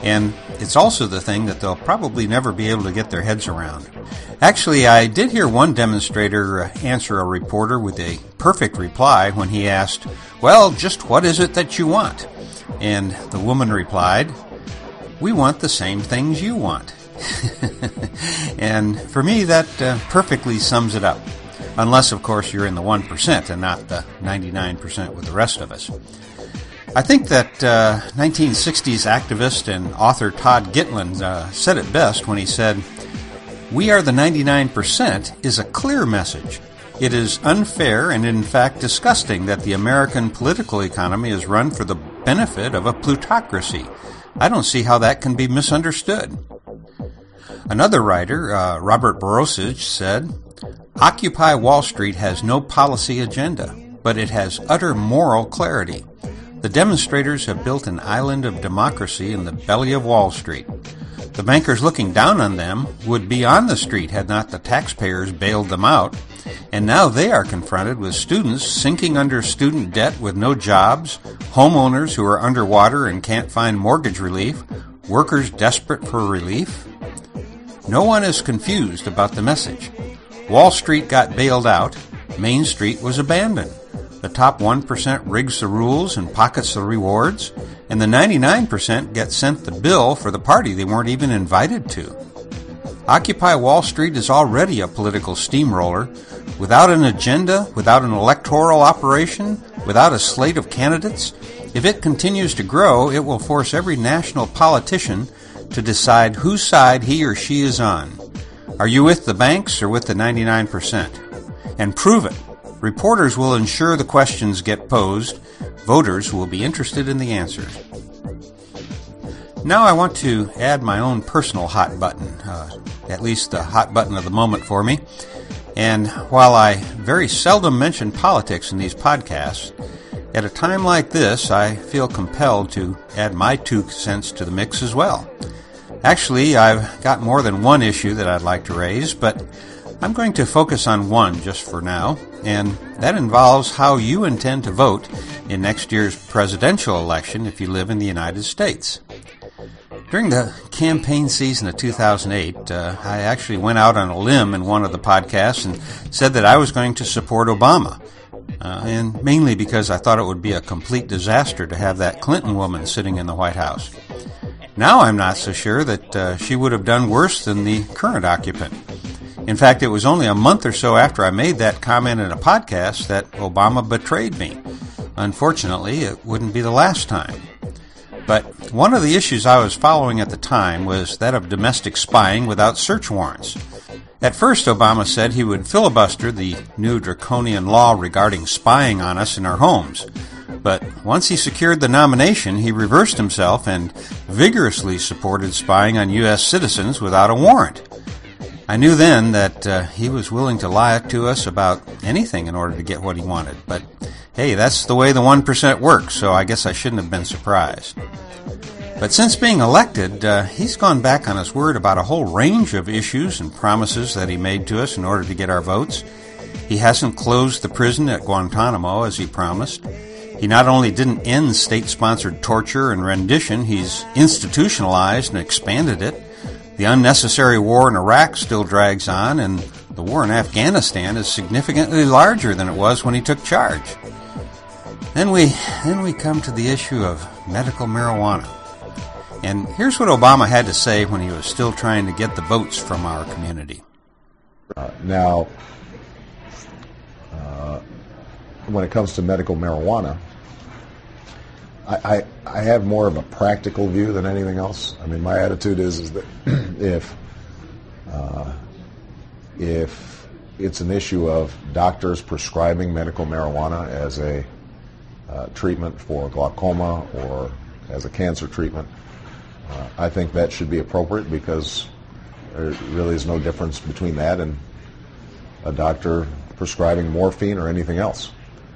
And it's also the thing that they'll probably never be able to get their heads around. Actually, I did hear one demonstrator answer a reporter with a perfect reply when he asked, Well, just what is it that you want? And the woman replied, We want the same things you want. *laughs* and for me, that uh, perfectly sums it up. Unless, of course, you're in the 1% and not the 99% with the rest of us. I think that uh, 1960s activist and author Todd Gitlin uh, said it best when he said, We are the 99% is a clear message. It is unfair and, in fact, disgusting that the American political economy is run for the benefit of a plutocracy. I don't see how that can be misunderstood. Another writer, uh, Robert Borosage, said, Occupy Wall Street has no policy agenda, but it has utter moral clarity. The demonstrators have built an island of democracy in the belly of Wall Street. The bankers looking down on them would be on the street had not the taxpayers bailed them out. And now they are confronted with students sinking under student debt with no jobs, homeowners who are underwater and can't find mortgage relief, workers desperate for relief. No one is confused about the message. Wall Street got bailed out, Main Street was abandoned. The top 1% rigs the rules and pockets the rewards, and the 99% get sent the bill for the party they weren't even invited to. Occupy Wall Street is already a political steamroller. Without an agenda, without an electoral operation, without a slate of candidates, if it continues to grow, it will force every national politician to decide whose side he or she is on. Are you with the banks or with the 99%? And prove it. Reporters will ensure the questions get posed. Voters will be interested in the answers. Now I want to add my own personal hot button, uh, at least the hot button of the moment for me. And while I very seldom mention politics in these podcasts, at a time like this, I feel compelled to add my two cents to the mix as well. Actually, I've got more than one issue that I'd like to raise, but I'm going to focus on one just for now, and that involves how you intend to vote in next year's presidential election if you live in the United States. During the campaign season of 2008, uh, I actually went out on a limb in one of the podcasts and said that I was going to support Obama. Uh, and mainly because I thought it would be a complete disaster to have that Clinton woman sitting in the White House. Now I'm not so sure that uh, she would have done worse than the current occupant. In fact, it was only a month or so after I made that comment in a podcast that Obama betrayed me. Unfortunately, it wouldn't be the last time. But one of the issues I was following at the time was that of domestic spying without search warrants. At first, Obama said he would filibuster the new draconian law regarding spying on us in our homes. But once he secured the nomination, he reversed himself and vigorously supported spying on U.S. citizens without a warrant. I knew then that uh, he was willing to lie to us about anything in order to get what he wanted. But hey, that's the way the 1% works, so I guess I shouldn't have been surprised. But since being elected, uh, he's gone back on his word about a whole range of issues and promises that he made to us in order to get our votes. He hasn't closed the prison at Guantanamo as he promised. He not only didn't end state sponsored torture and rendition, he's institutionalized and expanded it. The unnecessary war in Iraq still drags on, and the war in Afghanistan is significantly larger than it was when he took charge. Then we, then we come to the issue of medical marijuana. And here's what Obama had to say when he was still trying to get the votes from our community. Uh, now, when it comes to medical marijuana, I, I, I, have more of a practical view than anything else. I mean, my attitude is, is that *clears throat* if uh, if it's an issue of doctors prescribing medical marijuana as a uh, treatment for glaucoma or as a cancer treatment, uh, I think that should be appropriate because there really is no difference between that and a doctor prescribing morphine or anything else.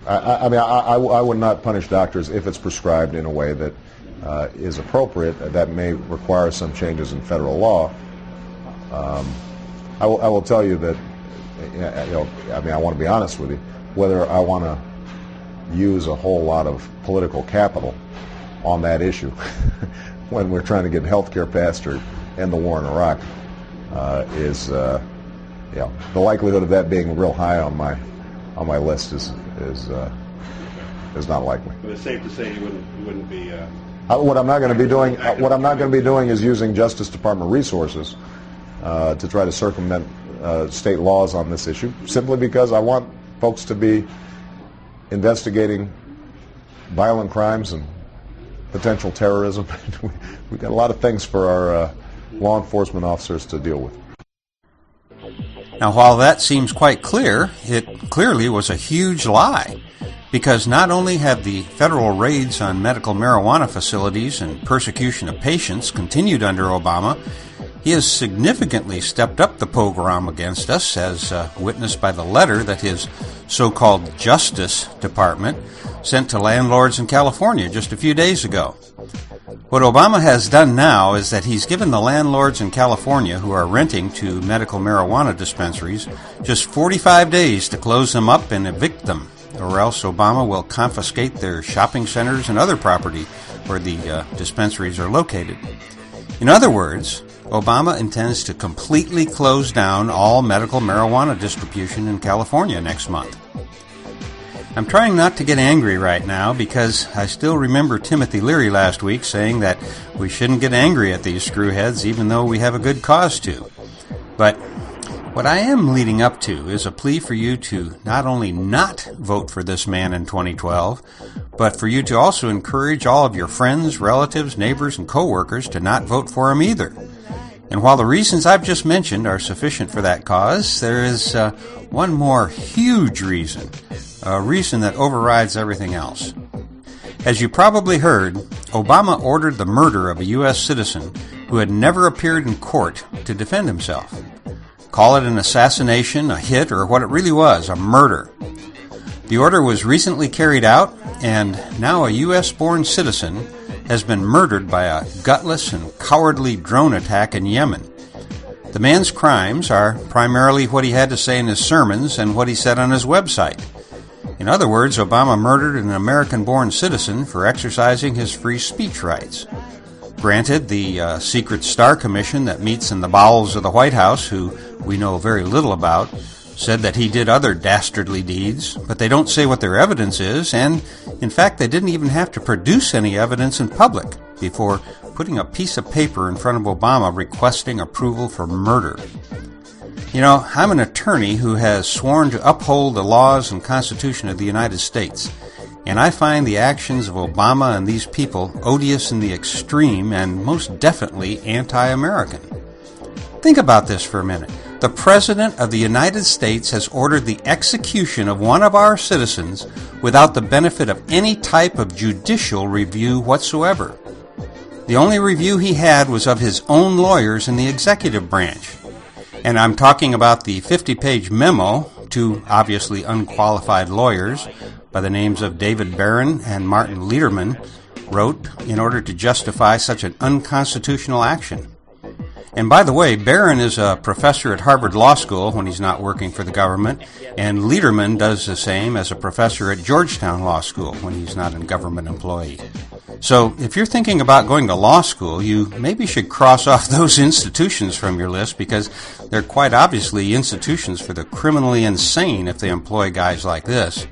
I, I mean, I, I, I, would not punish doctors if it's prescribed in a way that uh, is appropriate. That may require some changes in federal law. Um, I, will, I will tell you that, you know, I mean, I want to be honest with you. Whether I want to use a whole lot of political capital on that issue *laughs* when we're trying to get health care passed or end the war in Iraq uh, is, uh, you know, the likelihood of that being real high on my on my list is is uh, is not likely. But it's safe to say you wouldn't you wouldn't be. Uh, uh what I'm not going to be doing, uh, what I'm not going to be doing, is using Justice Department resources uh, to try to circumvent state laws on this issue, simply because I want folks to be investigating violent crimes and potential terrorism. *laughs* We've got a lot of things for our law enforcement officers to deal with. Now, while that seems quite clear, it clearly was a huge lie. Because not only have the federal raids on medical marijuana facilities and persecution of patients continued under Obama, he has significantly stepped up the pogrom against us, as uh, witnessed by the letter that his so called Justice Department sent to landlords in California just a few days ago. What Obama has done now is that he's given the landlords in California who are renting to medical marijuana dispensaries just 45 days to close them up and evict them, or else Obama will confiscate their shopping centers and other property where the uh, dispensaries are located. In other words, Obama intends to completely close down all medical marijuana distribution in California next month. I'm trying not to get angry right now because I still remember Timothy Leary last week saying that we shouldn't get angry at these screwheads even though we have a good cause to. But what I am leading up to is a plea for you to not only not vote for this man in 2012, but for you to also encourage all of your friends, relatives, neighbors, and coworkers to not vote for him either. And while the reasons I've just mentioned are sufficient for that cause, there is uh, one more huge reason a reason that overrides everything else. As you probably heard, Obama ordered the murder of a U.S. citizen who had never appeared in court to defend himself. Call it an assassination, a hit, or what it really was, a murder. The order was recently carried out, and now a U.S. born citizen has been murdered by a gutless and cowardly drone attack in Yemen. The man's crimes are primarily what he had to say in his sermons and what he said on his website. In other words, Obama murdered an American born citizen for exercising his free speech rights. Granted, the uh, Secret Star Commission that meets in the bowels of the White House, who we know very little about, said that he did other dastardly deeds, but they don't say what their evidence is, and in fact, they didn't even have to produce any evidence in public before putting a piece of paper in front of Obama requesting approval for murder. You know, I'm an attorney who has sworn to uphold the laws and Constitution of the United States, and I find the actions of Obama and these people odious in the extreme and most definitely anti American. Think about this for a minute. The President of the United States has ordered the execution of one of our citizens without the benefit of any type of judicial review whatsoever. The only review he had was of his own lawyers in the executive branch. And I'm talking about the 50 page memo to obviously unqualified lawyers by the names of David Barron and Martin Lederman wrote in order to justify such an unconstitutional action. And by the way, Barron is a professor at Harvard Law School when he's not working for the government, and Lederman does the same as a professor at Georgetown Law School when he's not a government employee. So, if you're thinking about going to law school, you maybe should cross off *laughs* those institutions from your list because they're quite obviously institutions for the criminally insane if they employ guys like this.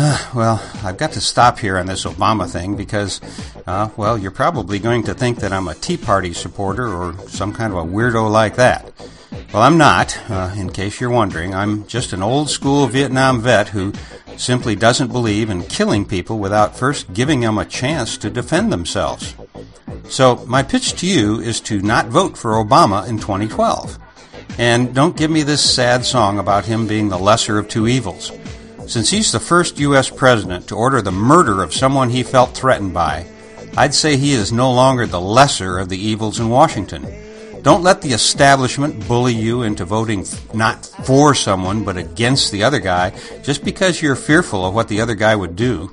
Uh, well, I've got to stop here on this Obama thing because, uh, well, you're probably going to think that I'm a Tea Party supporter or some kind of a weirdo like that. Well, I'm not, uh, in case you're wondering. I'm just an old school Vietnam vet who simply doesn't believe in killing people without first giving them a chance to defend themselves. So, my pitch to you is to not vote for Obama in 2012. And don't give me this sad song about him being the lesser of two evils. Since he's the first U.S. president to order the murder of someone he felt threatened by, I'd say he is no longer the lesser of the evils in Washington. Don't let the establishment bully you into voting not for someone but against the other guy just because you're fearful of what the other guy would do.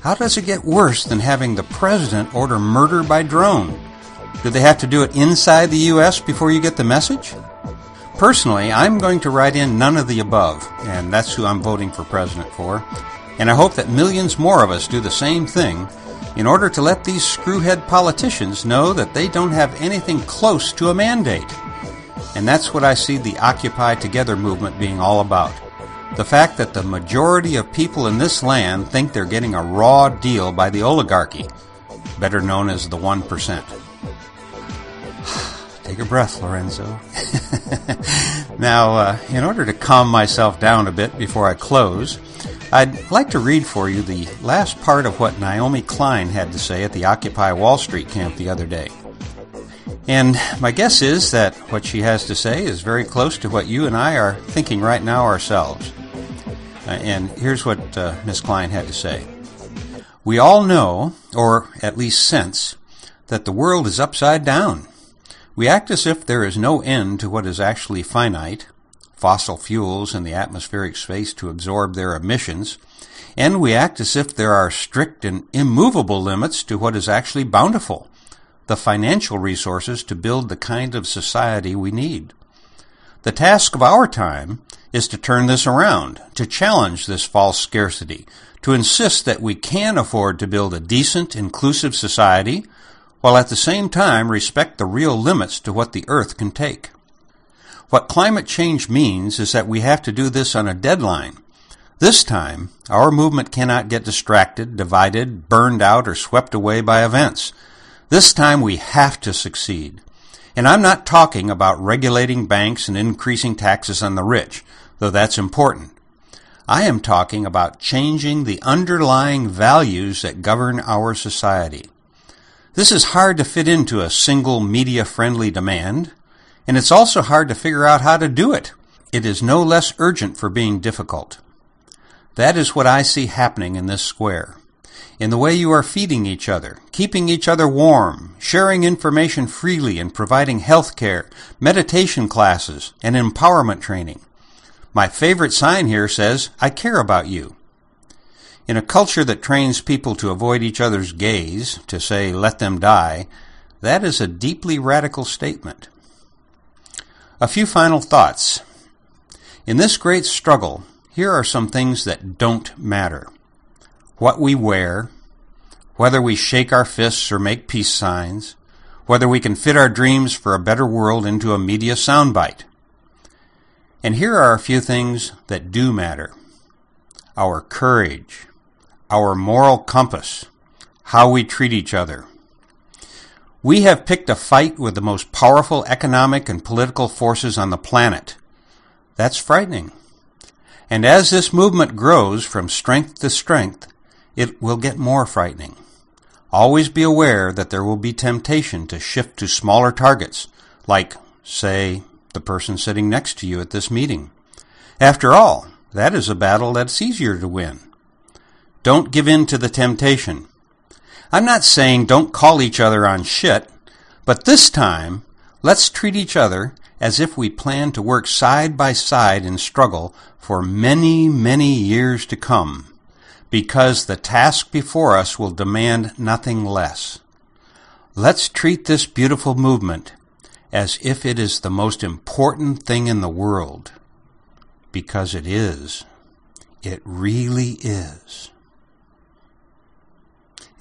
How does it get worse than having the president order murder by drone? Do they have to do it inside the U.S. before you get the message? Personally, I'm going to write in none of the above, and that's who I'm voting for president for. And I hope that millions more of us do the same thing in order to let these screwhead politicians know that they don't have anything close to a mandate. And that's what I see the Occupy Together movement being all about. The fact that the majority of people in this land think they're getting a raw deal by the oligarchy, better known as the 1%. Take a breath, Lorenzo. *laughs* now, uh, in order to calm myself down a bit before I close, I'd like to read for you the last part of what Naomi Klein had to say at the Occupy Wall Street camp the other day. And my guess is that what she has to say is very close to what you and I are thinking right now ourselves. Uh, and here's what uh, Miss Klein had to say. We all know, or at least sense, that the world is upside down. We act as if there is no end to what is actually finite, fossil fuels and the atmospheric space to absorb their emissions, and we act as if there are strict and immovable limits to what is actually bountiful, the financial resources to build the kind of society we need. The task of our time is to turn this around, to challenge this false scarcity, to insist that we can afford to build a decent, inclusive society while at the same time respect the real limits to what the Earth can take. What climate change means is that we have to do this on a deadline. This time, our movement cannot get distracted, divided, burned out, or swept away by events. This time we have to succeed. And I'm not talking about regulating banks and increasing taxes on the rich, though that's important. I am talking about changing the underlying values that govern our society. This is hard to fit into a single media friendly demand, and it's also hard to figure out how to do it. It is no less urgent for being difficult. That is what I see happening in this square. In the way you are feeding each other, keeping each other warm, sharing information freely, and providing health care, meditation classes, and empowerment training. My favorite sign here says, I care about you. In a culture that trains people to avoid each other's gaze, to say, let them die, that is a deeply radical statement. A few final thoughts. In this great struggle, here are some things that don't matter. What we wear, whether we shake our fists or make peace signs, whether we can fit our dreams for a better world into a media soundbite. And here are a few things that do matter. Our courage, our moral compass, how we treat each other. We have picked a fight with the most powerful economic and political forces on the planet. That's frightening. And as this movement grows from strength to strength, it will get more frightening. Always be aware that there will be temptation to shift to smaller targets, like, say, the person sitting next to you at this meeting. After all, that is a battle that's easier to win. Don't give in to the temptation. I'm not saying don't call each other on shit, but this time, let's treat each other as if we plan to work side by side in struggle for many, many years to come, because the task before us will demand nothing less. Let's treat this beautiful movement as if it is the most important thing in the world, because it is. It really is.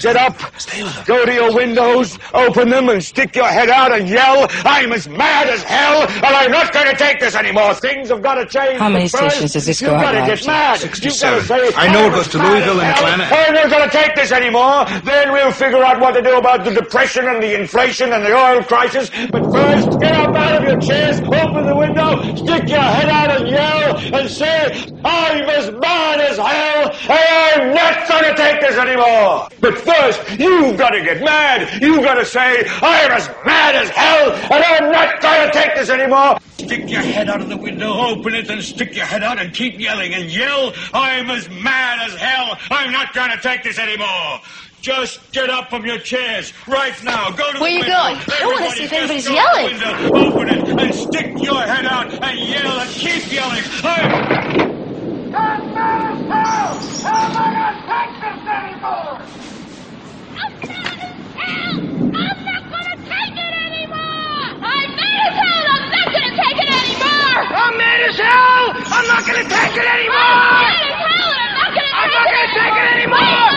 Get up, go to your windows, open them, and stick your head out and yell, I'm as mad as hell, and I'm not going to take this anymore. Things have got to change. How many First, stations does this you've go out got to get to? mad. You've got to 67. say, I know it "I'm goes to Louisville and hell, Atlanta." I'm not going to take this anymore. Then we'll figure out what to do about the depression and the inflation and the oil crisis. But first, get up out of your chairs, open the window, stick your head out and yell, and say, I'm as mad as hell, and I'm not going to take this anymore. But first, you've got to get mad. You've got to say, I'm as mad as hell, and I'm not going to take this anymore. Stick your head out of the window, open it, and stick your head out and keep yelling and yell, I'm as mad as hell, I'm not going to take this anymore. Just get up from your chairs right now. Go to Where the you window. going? I wanna see if just anybody's yelling. the window, open it and stick your head out and yell and keep yelling. I'm mad as hell. I'm mad as hell! I'm mad as hell! I'm not gonna take it anymore! I'm mad as hell I'm not gonna take it anymore! I'm not gonna take it anymore!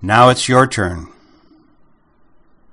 Now it's your turn.